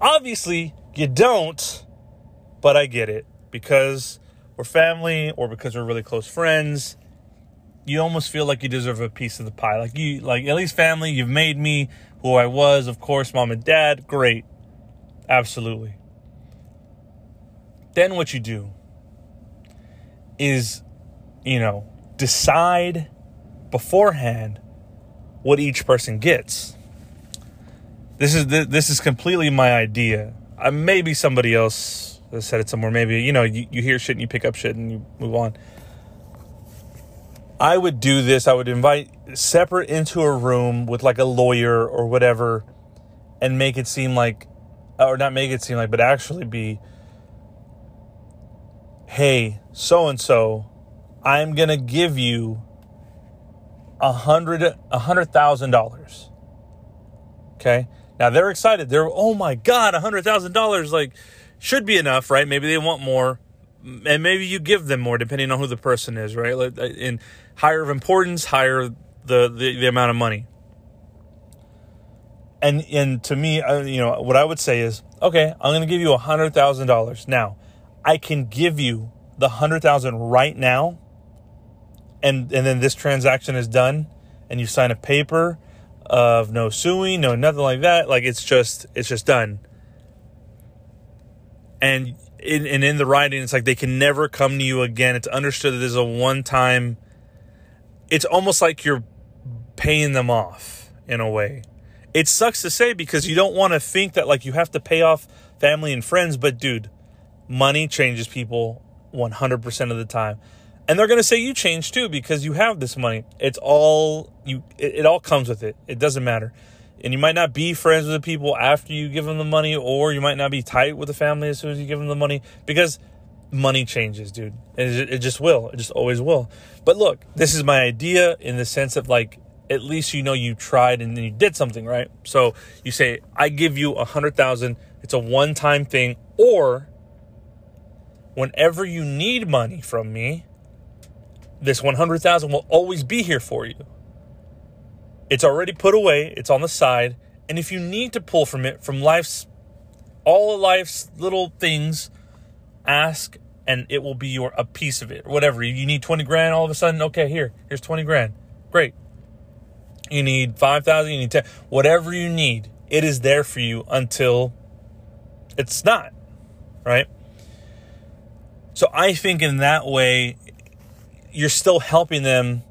[SPEAKER 1] obviously, you don't, but I get it because we're family or because we're really close friends you almost feel like you deserve a piece of the pie. Like you, like at least family, you've made me who I was. Of course, mom and dad, great, absolutely. Then what you do is, you know, decide beforehand what each person gets. This is this is completely my idea. Uh, maybe somebody else said it somewhere. Maybe you know you, you hear shit and you pick up shit and you move on. I would do this. I would invite separate into a room with like a lawyer or whatever and make it seem like, or not make it seem like, but actually be, hey, so and so, I'm going to give you a hundred, a hundred thousand dollars. Okay. Now they're excited. They're, oh my God, a hundred thousand dollars, like, should be enough, right? Maybe they want more and maybe you give them more depending on who the person is, right? In uh, higher of importance, higher the, the, the amount of money. And and to me, you know, what I would say is, okay, I'm going to give you hundred thousand dollars. Now, I can give you the 100,000 right now and and then this transaction is done and you sign a paper of no suing, no nothing like that. Like it's just it's just done. And in, and in the writing, it's like they can never come to you again. It's understood that this is a one time. It's almost like you're paying them off in a way. It sucks to say because you don't want to think that like you have to pay off family and friends, but dude, money changes people 100% of the time. And they're going to say you changed too because you have this money. It's all you it, it, all comes with it. It doesn't matter. And you might not be friends with the people after you give them the money or you might not be tight with the family as soon as you give them the money because money changes dude. It, it just will. It just always will. But look this is my idea in the sense of like at least you know you tried and then you did something right? So you say i give you a hundred thousand. It's a one-time thing or whenever you need money from me this 100,000 will always be here for you. It's already put away, it's on the side, and if you need to pull from it from life's all of life's little things, ask and it will be your a piece of it. Whatever. You need 20 grand all of a sudden, okay, here. Here's 20 grand. Great. You need 5,000, you need 10, whatever you need. It is there for you until it's not, right? So I think in that way you're still helping them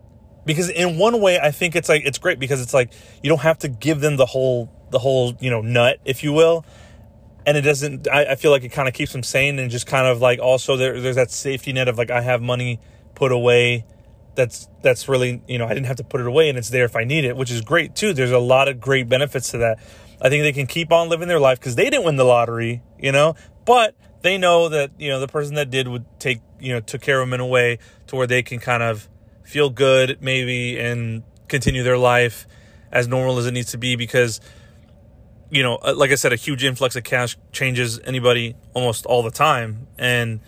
[SPEAKER 1] because in one way I think it's like it's great because it's like you don't have to give them the whole the whole you know nut if you will and it doesn't I, I feel like it kind of keeps them sane and just kind of like also there, there's that safety net of like I have money put away that's that's really you know I didn't have to put it away and it's there if I need it which is great too. There's a lot of great benefits to that. I think they can keep on living their life because they didn't win the lottery you know? But they know that you know the person that did would take you know took care of them in a way to where they can kind of feel good maybe and continue their life as normal as it needs to be because you know uh, like i said a huge influx of cash changes anybody almost all the time and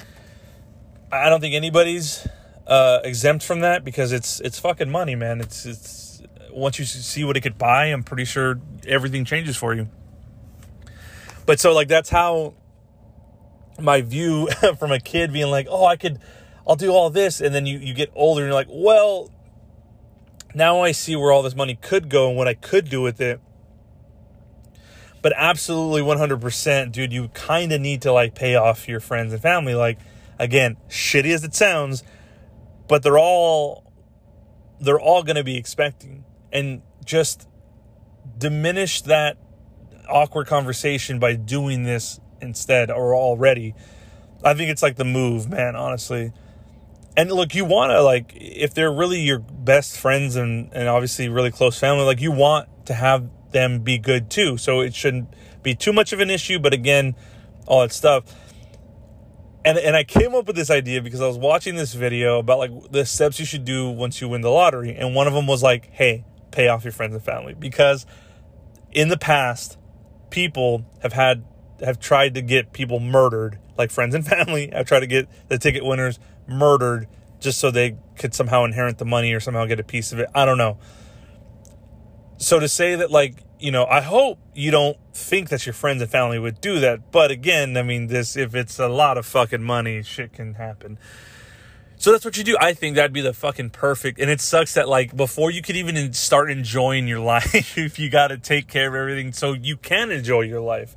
[SPEAKER 1] i don't think anybody's uh, exempt from that because it's it's fucking money man it's it's once you see what it could buy i'm pretty sure everything changes for you but so like that's how my view from a kid being like, oh, I could, I'll do all this. And then you, you get older and you're like, well, now I see where all this money could go and what I could do with it. But absolutely 100%, dude, you kind of need to like pay off your friends and family. Like, again, shitty as it sounds, but they're all, they're all going to be expecting. And just diminish that awkward conversation by doing this instead or already. I think it's like the move, man, honestly. And look, you want to like if they're really your best friends and and obviously really close family, like you want to have them be good too. So it shouldn't be too much of an issue, but again, all that stuff. And and I came up with this idea because I was watching this video about like the steps you should do once you win the lottery, and one of them was like, "Hey, pay off your friends and family," because in the past, people have had have tried to get people murdered, like friends and family. I've tried to get the ticket winners murdered just so they could somehow inherit the money or somehow get a piece of it. I don't know. So to say that, like, you know, I hope you don't think that your friends and family would do that. But again, I mean, this, if it's a lot of fucking money, shit can happen. So that's what you do. I think that'd be the fucking perfect. And it sucks that like before you could even start enjoying your life, if you got to take care of everything so you can enjoy your life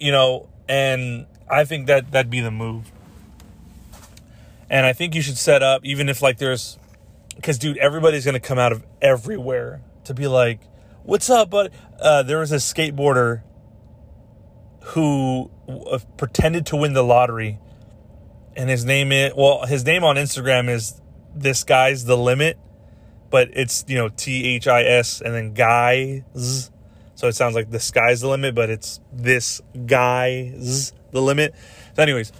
[SPEAKER 1] you know, and I think that that'd be the move. And I think you should set up, even if like there's, because dude, everybody's gonna come out of everywhere to be like, "What's up?" But uh, there was a skateboarder who uh, pretended to win the lottery, and his name is well, his name on Instagram is this guy's the limit, but it's you know T H I S and then guys so it sounds like the sky's the limit, but it's this guy's the limit. So, anyways,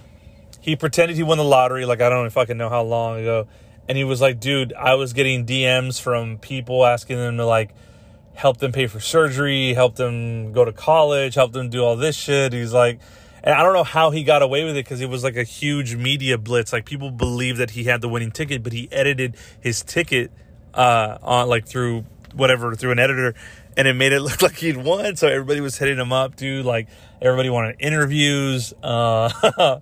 [SPEAKER 1] he pretended he won the lottery, like I don't even fucking know how long ago. And he was like, dude, I was getting DMs from people asking them to like help them pay for surgery, help them go to college, help them do all this shit. He's like, and I don't know how he got away with it because it was like a huge media blitz. Like people believed that he had the winning ticket, but he edited his ticket uh, on like through whatever through an editor and it made it look like he'd won. So everybody was hitting him up, dude. Like everybody wanted interviews. Uh,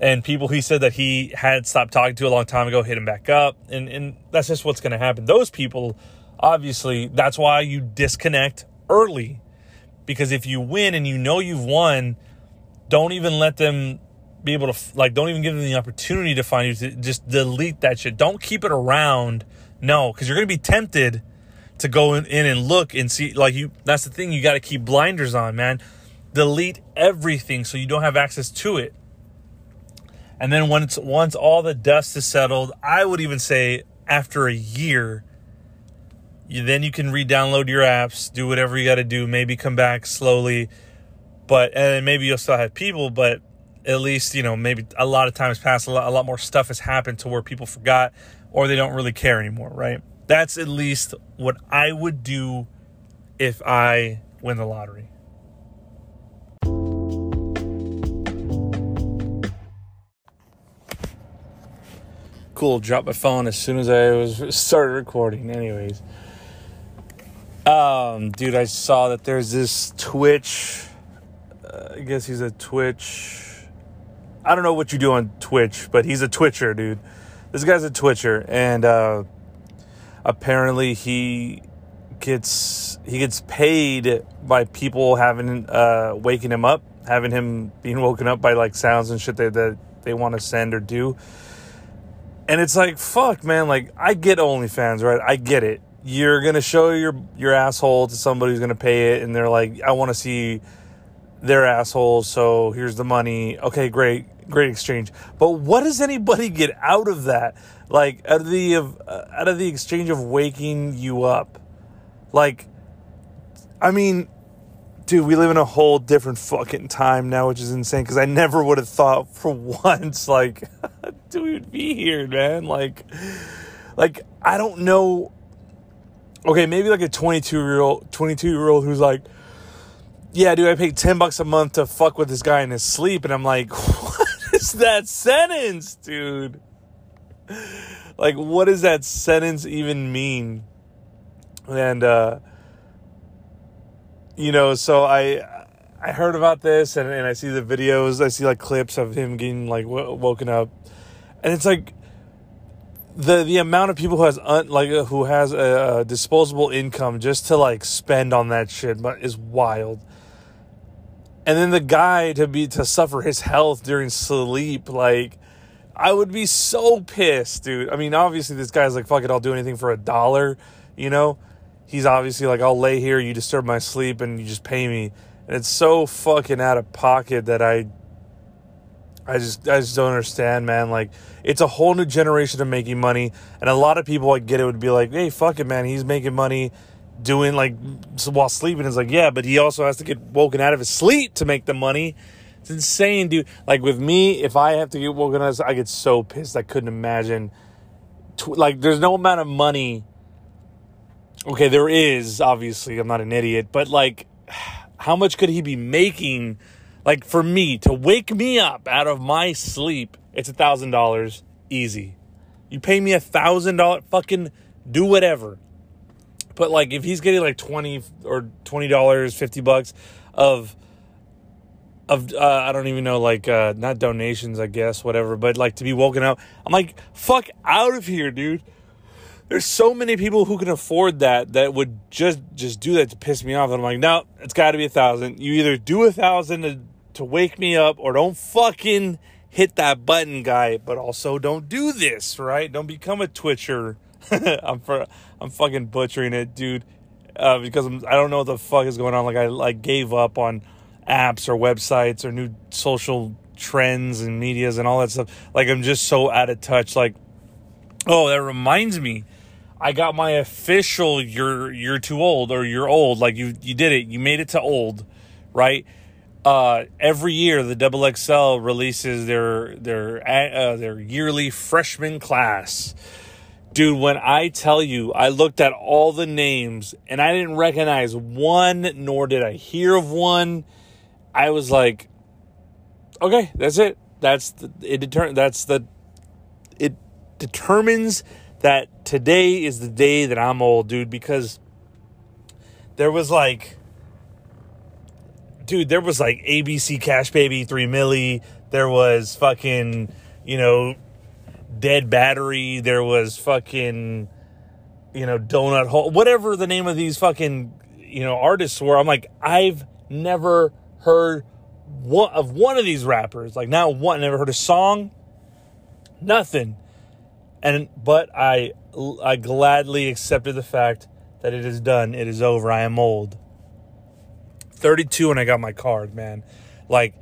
[SPEAKER 1] and people he said that he had stopped talking to a long time ago hit him back up. And and that's just what's going to happen. Those people obviously that's why you disconnect early. Because if you win and you know you've won don't even let them be able to like don't even give them the opportunity to find you just delete that shit. Don't keep it around. No because you're going to be tempted to go in, in and look and see like you that's the thing you got to keep blinders on man. Delete everything so you don't have access to it and then once once all the dust is settled, I would even say after a year, you, then you can re-download your apps, do whatever you got to do, maybe come back slowly, but and maybe you'll still have people, but at least you know maybe a lot of times past a lot, a lot more stuff has happened to where people forgot or they don't really care anymore, right? That's at least what I would do if I win the lottery. Cool. Dropped my phone as soon as I was started recording. Anyways, um, dude, I saw that there's this Twitch. Uh, I guess he's a Twitch. I don't know what you do on Twitch, but he's a Twitcher, dude. This guy's a Twitcher, and uh, apparently he gets he gets paid by people having uh, waking him up, having him being woken up by like sounds and shit that, that they want to send or do. And it's like, fuck, man. Like, I get OnlyFans, right? I get it. You're gonna show your your asshole to somebody who's gonna pay it, and they're like, I want to see their assholes, so here's the money. Okay, great, great exchange. But what does anybody get out of that? Like, out of the of, uh, out of the exchange of waking you up, like, I mean, dude, we live in a whole different fucking time now, which is insane because I never would have thought for once, like, dude, be here, man. Like, like, I don't know. Okay, maybe like a 22 year old, 22 year old who's like, yeah, dude, I paid 10 bucks a month to fuck with this guy in his sleep. And I'm like, what is that sentence, dude? Like, what does that sentence even mean? And, uh, you know, so I I heard about this and, and I see the videos. I see like clips of him getting like w- woken up, and it's like the the amount of people who has un, like who has a, a, disposable income just to like spend on that shit but is wild. And then the guy to be to suffer his health during sleep, like I would be so pissed, dude. I mean, obviously this guy's like, fuck it, I'll do anything for a dollar, you know he's obviously like, I'll lay here, you disturb my sleep, and you just pay me. And it's so fucking out of pocket that I, I just, I just don't understand, man. Like, it's a whole new generation of making money, and a lot of people like get it would be like, hey, fuck it, man, he's making money doing like while sleeping. It's like, yeah, but he also has to get woken out of his sleep to make the money. It's insane, dude. Like with me, if I have to get woken up, I get so pissed. I couldn't imagine. Like, there's no amount of money okay, there is obviously, I'm not an idiot, but like, how much could he be making? Like for me to wake me up out of my sleep, it's a thousand dollars easy. You pay me a thousand dollar, fucking do whatever. But like, if he's getting like twenty or twenty dollars, fifty bucks of of uh, I don't even know like uh, not donations, I guess, whatever. But like to be woken up, I'm like, fuck out of here, dude there's so many people who can afford that that would just just do that to piss me off. And I'm like, no, it's got to be a thousand. You either do a thousand to, to wake me up, or don't fucking hit that button, guy. But also, don't do this, right? Don't become a twitcher. I'm for, I'm fucking butchering it, dude, uh, because I'm, I don't know what the fuck is going on. Like I like gave up on apps or websites or new social trends and medias and all that stuff. Like I'm just so out of touch. Like, oh, that reminds me I got my official you're you're too old or you're old. Like you you did it. You made it to old right? Uh, every year the double XL releases their their uh, their yearly freshman class. Dude when I tell you I looked at all the names and I didn't recognize one nor did I hear of one. I was like okay that's it. That's the, it deter- that's the it determines that today is the day that I'm old, dude, because there was like, dude, there was like ABC Cash Baby 3 Milli, there was fucking, you know, Dead Battery, there was fucking, you know, Donut Hole, whatever the name of these fucking, you know, artists were. I'm like, I've never heard one of one of these rappers. Like, not one, never heard a song, nothing. And, but I, I gladly accepted the fact that it is done. It is over. I am old. 32 and I got my card, man. Like,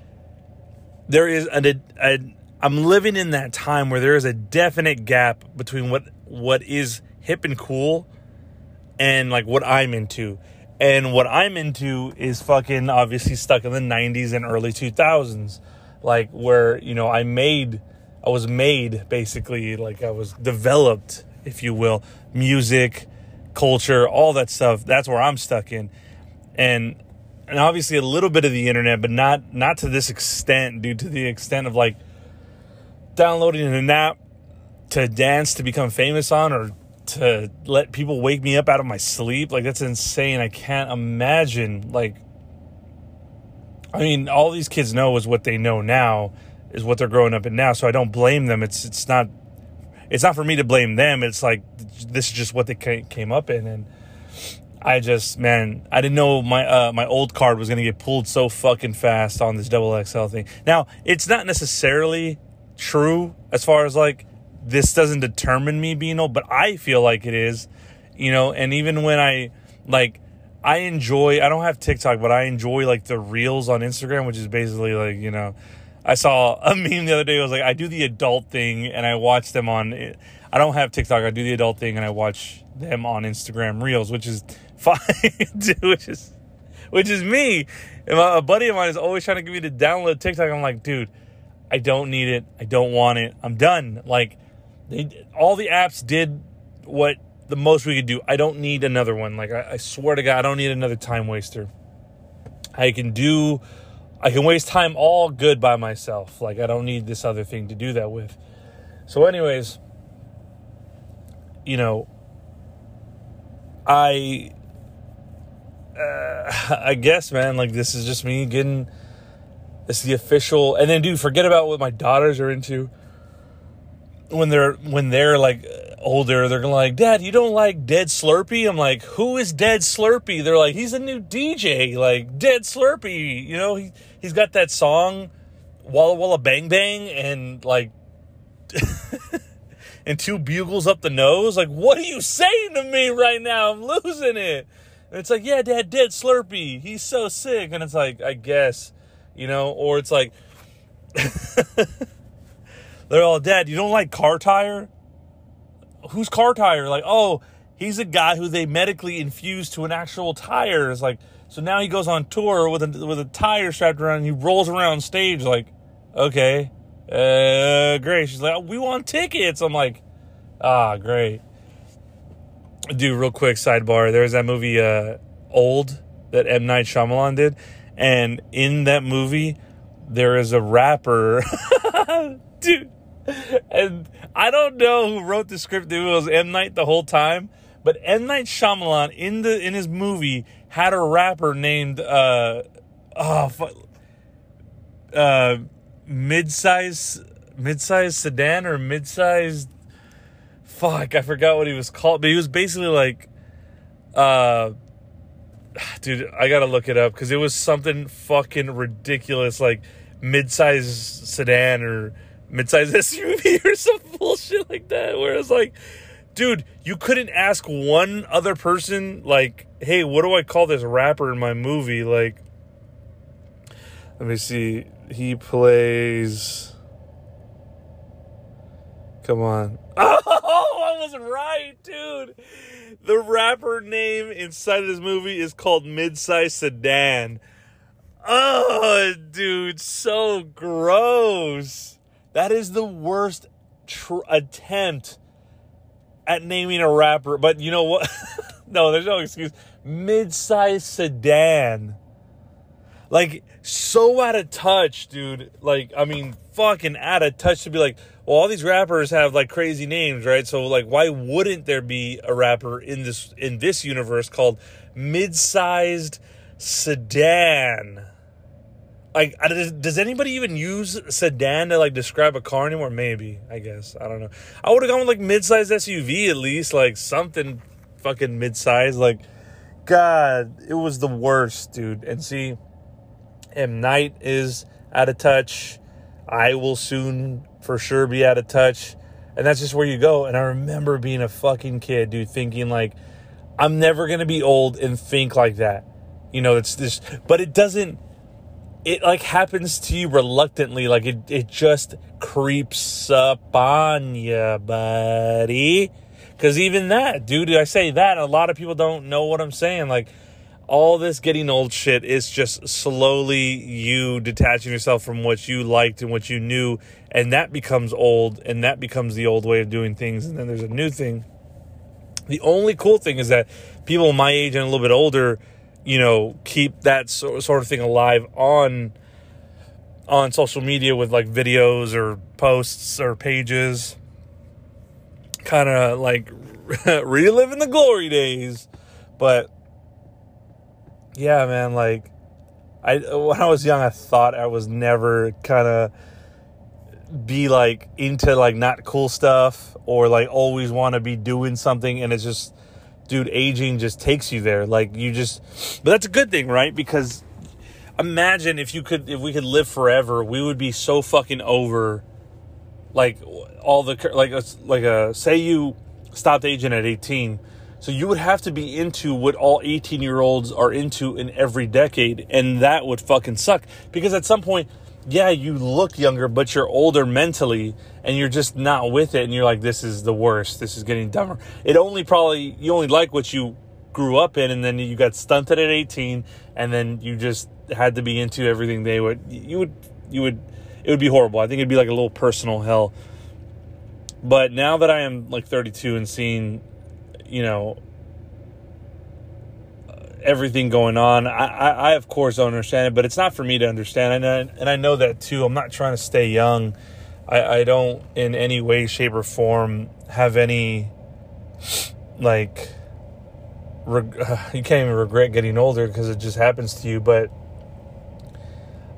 [SPEAKER 1] there is a, a I'm living in that time where there is a definite gap between what what is hip and cool and like what I'm into. And what I'm into is fucking obviously stuck in the 90s and early 2000s. Like where, you know, I made I was made basically like I was developed, if you will, music, culture, all that stuff. That's where I'm stuck in. And and obviously a little bit of the internet, but not not to this extent, due to the extent of like downloading an app to dance to become famous on or to let people wake me up out of my sleep like that's insane i can't imagine like i mean all these kids know is what they know now is what they're growing up in now so i don't blame them. It's it's not it's not for me to blame them. It's like this is just what they came up in and i just man i didn't know my uh, my old card was to get pulled so fucking fast on this double xl thing. Now it's not necessarily true as far as like this doesn't determine me being old, but I feel like it is, you know, and even when I like I enjoy I don't have TikTok, but I enjoy like the reels on Instagram, which is basically like, you know, I saw a meme the other day. It was like I do the adult thing and I watch them on. I don't have TikTok. I do the adult thing and I watch them on Instagram Reels, which is fine, which is which is me. And a buddy of mine is always trying to get me to download TikTok. I'm like, dude, I don't need it. I don't want it. I'm done. Like they, all the apps did what the most we could do. I don't need another one. Like I, I swear to God, I don't need another time waster. I can do I can waste time all good by myself. Like I don't need this other thing to do that with. So anyways, you know, I uh, I guess man, like this is just me getting it's the official. And then, dude, forget about what my daughters are into. When they're when they're like older, they're like, Dad, you don't like Dead Slushy? I'm like, Who is Dead Slushy? They're like, He's a new DJ, like Dead Slushy. You know, he he's got that song, Walla Walla Bang Bang, and like. and two bugles up the nose. Like, what are you saying to me right now? I'm losing it. And it's like, yeah, Dad, dead Slushy. He's so sick. And it's like, I guess you know, or it's like they're all dead. You don't like car tire? Who's car tire? Like, oh, he's a guy who they medically infused to an actual tire. It's like so now he goes on tour with a with a tire strapped around and he rolls around stage like, okay, uh, great. She's like, we want tickets. I'm like, ah, great. Dude, real quick sidebar. There's that movie, uh, Old, that M Night Shyamalan did, and in that movie, there is a rapper, dude. And I don't know who wrote the script. It was M. Night the whole time, but M. Night Shyamalan in the in his movie had a rapper named uh oh uh midsize midsize sedan or midsize fuck I forgot what he was called, but he was basically like uh dude, I gotta look it up because it was something fucking ridiculous, like mid-size sedan or mid-size SUV or some bullshit like that. Where it's like, dude, you couldn't ask one other person, like, hey, what do I call this rapper in my movie? Like, let me see. He plays. Come on. Oh, I was right, dude. The rapper name inside of this movie is called Midsize Sedan. Oh, dude, so gross. That is the worst tr- attempt at naming a rapper. But you know what? no, there's no excuse. Midsize sedan. Like, so out of touch, dude. Like, I mean, fucking out of touch to be like, well, all these rappers have like crazy names, right? So like, why wouldn't there be a rapper in this in this universe called mid-sized sedan? Like does, anybody even use sedan to like describe a car anymore? Maybe I guess I don't know. I would have gone with like mid-sized SUV at least, like something fucking mid-sized. Like, God, it was the worst, dude. And see, M Night is out of touch. I will soon for sure be out of touch. And that's just where you go. And I remember being a fucking kid, dude, thinking like, I'm never gonna be old and think like that. You know, it's this, but it doesn't. It like happens to you reluctantly, like it. It just creeps up on you, buddy. Because even that, dude, I say that a lot of people don't know what I'm saying. Like all this getting old shit is just slowly you detaching yourself from what you liked and what you knew, and that becomes old, and that becomes the old way of doing things, and then there's a new thing. The only cool thing is that people my age and a little bit older, you know, keep that sort of thing alive on on social media with like videos or posts or pages, kind of like reliving the glory days, but yeah, man, like I when I was young, I thought I was never kind of be like into like not cool stuff or like always want to be doing something and it's just dude aging just takes you there like you just but that's a good thing right because imagine if you could if we could live forever we would be so fucking over like all the like like a say you stopped aging at 18 so you would have to be into what all 18 year olds are into in every decade. And that would fucking suck. Because at some point, yeah, you look younger, but you're older mentally and you're just not with it. And you're like, this is the worst. This is getting dumber. It only probably, you only like what you grew up in and then you got stunted at 18 and then you just had to be into everything they would, you would, you would, it would be horrible. I think it'd be like a little personal hell. But now that I am like 32 and seeing you know everything going on. I, I, I, of course don't understand it, but it's not for me to understand. And I, and I know that too. I'm not trying to stay young. I, I don't in any way, shape, or form have any like reg- you can't even regret getting older because it just happens to you. But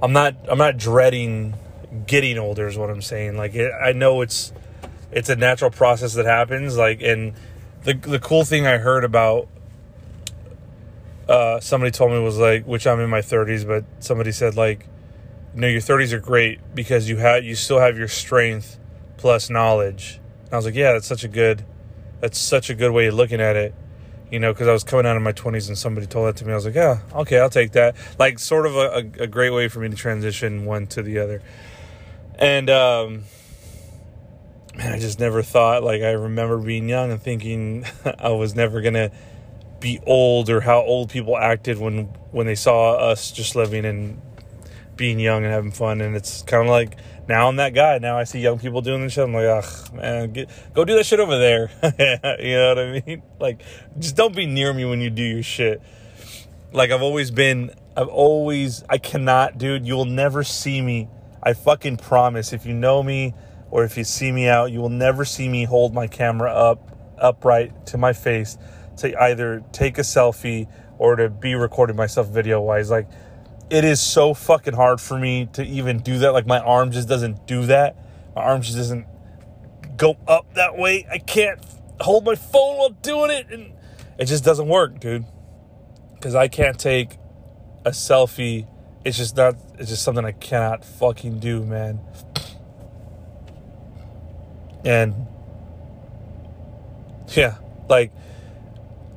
[SPEAKER 1] I'm not I'm not dreading getting older. Is what I'm saying. Like it, I know it's it's a natural process that happens. Like and the the cool thing I heard about uh, somebody told me was like, which I'm in my 30s, but somebody said like, know, your 30s are great because you have you still have your strength plus knowledge. And I was like, yeah, that's such a good, that's such a good way of looking at it. You know, because I was coming out of my 20s and somebody told that to me. I was like, yeah, okay, I'll take that. Like, sort of a, a, a great way for me to transition one to the other. And um, man, I just never thought like I remember being young and thinking I was never gonna be old or how old people acted when when they saw us just living and being young and having fun. And it's kind of like now I'm that guy. Now I see young people doing this shit. I'm like, ugh, man, get, go do that shit over there. you know what I mean? Like, just don't be near me when you do your shit. Like I've always been. I've always. I cannot, dude. You'll never see me. I fucking promise. If you know me or if you see me out, you will never see me hold my camera up upright to my face to either take a selfie or to be recording myself video wise. Like it is so fucking hard for me to even do that. Like my arm just doesn't do that. My arm just doesn't go up that way. I can't hold my phone while doing it and it just doesn't work, dude. Cuz I can't take a selfie. It's just not it's just something I cannot fucking do, man. And yeah, like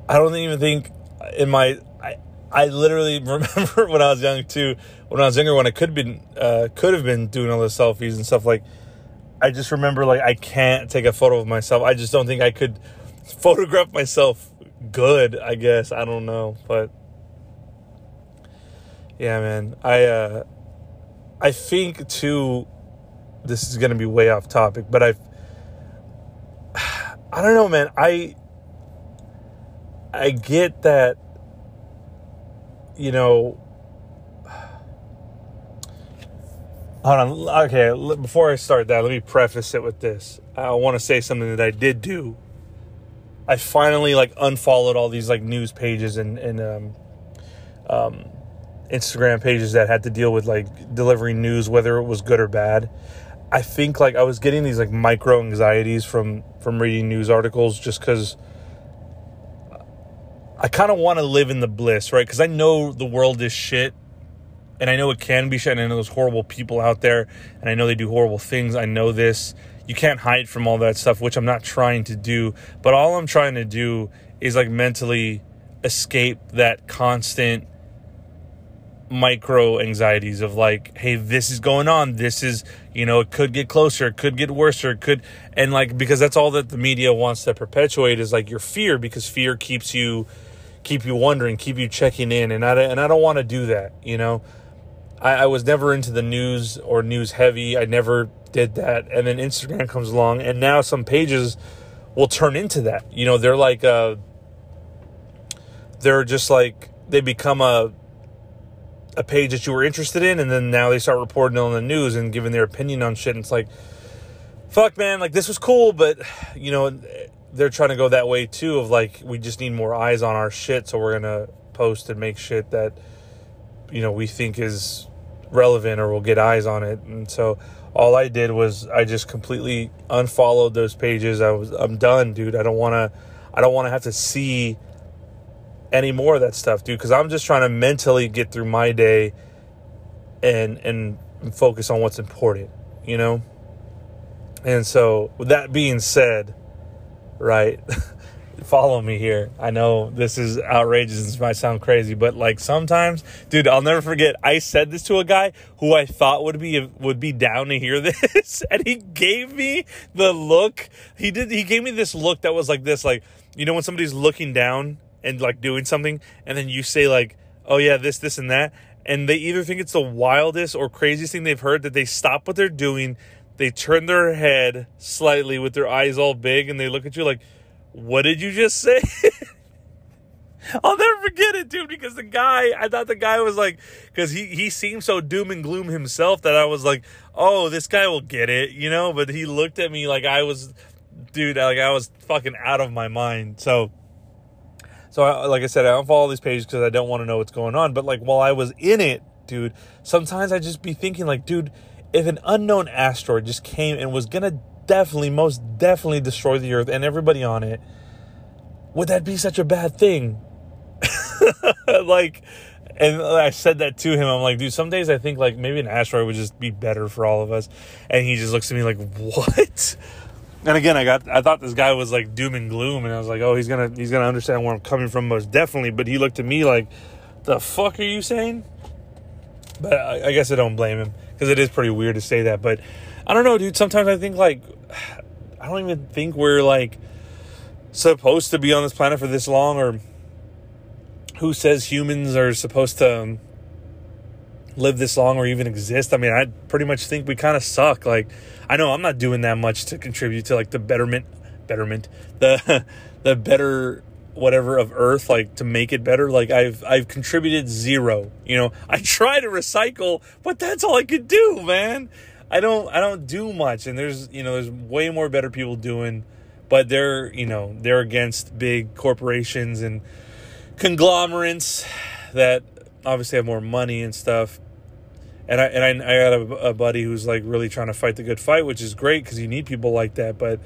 [SPEAKER 1] I don't even think in my I I literally remember when I was young too. When I was younger, when I could been uh, could have been doing all the selfies and stuff like. I just remember like I can't take a photo of myself. I just don't think I could photograph myself good. I guess I don't know, but yeah, man. I uh, I think too. This is gonna be way off topic, but I I don't know, man. I I get that you know Hold on. Okay, before I start that, let me preface it with this. I want to say something that I did do. I finally like unfollowed all these like news pages and and um, um, Instagram pages that had to deal with like delivering news, whether it was good or bad. I think like I was getting these like micro anxieties from from reading news articles just because I kind of want to live in the bliss, right? Because I know the world is shit, and I know it can be shit. And I know there's horrible people out there, and I know they do horrible things. I know this. You can't hide from all that stuff, which I'm not trying to do. But all I'm trying to do is like mentally escape that constant micro anxieties of like, hey, this is going on. This is, you know, it could get closer, it could get worse, or it could, and like, because that's all that the media wants to perpetuate is like your fear, because fear keeps you, keep you wondering, keep you checking in. And I, and I don't want to do that, you know. I, I was never into the news or news heavy. I never did that. And then Instagram comes along, and now some pages will turn into that. You know, they're like, uh, they're just like, they become a, a page that you were interested in, and then now they start reporting on the news and giving their opinion on shit. And it's like, fuck, man, like this was cool, but you know, they're trying to go that way too. Of like, we just need more eyes on our shit, so we're gonna post and make shit that you know we think is relevant or we'll get eyes on it. And so all I did was I just completely unfollowed those pages. I was I'm done, dude. I don't want to I don't want to have to see any more of that stuff, dude, cuz I'm just trying to mentally get through my day and and focus on what's important, you know? And so, with that being said, right? follow me here. I know this is outrageous. This might sound crazy, but like sometimes, dude, I'll never forget. I said this to a guy who I thought would be would be down to hear this, and he gave me the look. He did. He gave me this look that was like this, like you know when somebody's looking down and like doing something, and then you say like, "Oh yeah, this, this, and that," and they either think it's the wildest or craziest thing they've heard that they stop what they're doing. They turn their head slightly with their eyes all big and they look at you like, what did you just say? I'll never forget it, dude, because the guy, I thought the guy was like, because he, he seemed so doom and gloom himself that I was like, oh, this guy will get it, you know? But he looked at me like I was, dude, like I was fucking out of my mind. So, so like I said, I don't follow these pages because I don't want to know what's going on. But like while I was in it, dude, sometimes I just be thinking like, dude, if an unknown asteroid just came and was gonna definitely, most definitely destroy the earth and everybody on it, would that be such a bad thing? like, and I said that to him. I'm like, dude, some days I think like maybe an asteroid would just be better for all of us. And he just looks at me like, what? And again, I got I thought this guy was like doom and gloom, and I was like, oh, he's gonna he's gonna understand where I'm coming from most definitely. But he looked at me like, the fuck are you saying? But I, I guess I don't blame him because it is pretty weird to say that. But I don't know, dude. Sometimes I think like I don't even think we're like supposed to be on this planet for this long, or who says humans are supposed to um, live this long or even exist. I mean, I pretty much think we kind of suck. Like, I know I'm not doing that much to contribute to like the betterment, betterment, the the better whatever of earth like to make it better like i've i've contributed zero you know i try to recycle but that's all i could do man I don't I don't do much, and there's you know there's way more better people doing, but they're you know they're against big corporations and conglomerates that obviously have more money and stuff. And I and I, I got a, a buddy who's like really trying to fight the good fight, which is great because you need people like that. But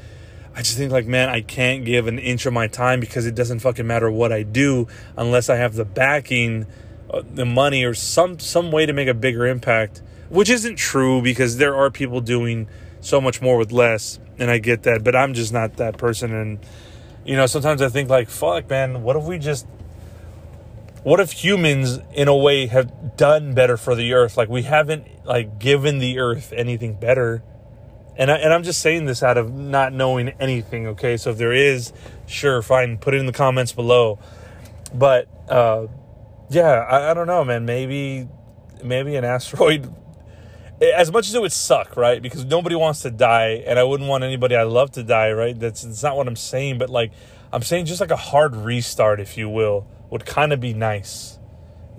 [SPEAKER 1] I just think like man, I can't give an inch of my time because it doesn't fucking matter what I do unless I have the backing, uh, the money, or some some way to make a bigger impact which isn't true because there are people doing so much more with less, and I get that, but I'm just not that person. And you know, sometimes I think like, fuck, man, what if we just what if humans in a way have done better for the earth like we haven't like given the earth anything better and I, and I'm just saying this out of not knowing anything okay so if there is sure fine put it in the comments below but uh yeah I, I don't know man maybe maybe an asteroid as much as it would suck, right? Because nobody wants to die, and I wouldn't want anybody I love to die, right? That's, that's not what I'm saying, but like, I'm saying just like a hard restart, if you will, would kind of be nice.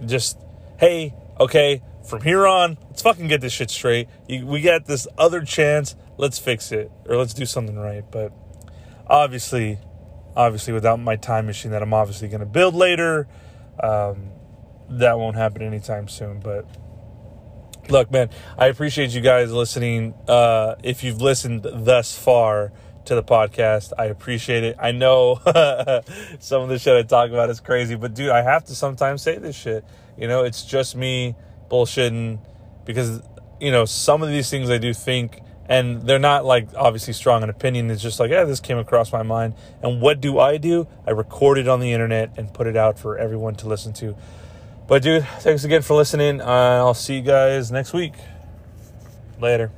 [SPEAKER 1] Just, hey, okay, from here on, let's fucking get this shit straight. we got this other chance, let's fix it, or let's do something right. But obviously, obviously, without my time machine that I'm obviously going to build later, um, that won't happen anytime soon. But look, man, I appreciate you guys listening. Uh, if you've listened thus far to the podcast, I appreciate it. I know some of the shit I talk about is crazy, but dude, I have to sometimes say this shit. You know, it's just me bullshitting because you know some of these things I do think and they're not like obviously strong in opinion. It's just like yeah this came across my mind. And what do i do? I record it on the internet and put it out for everyone to listen to. But dude thanks again for listening. Uh, i'll see you guys next week. Later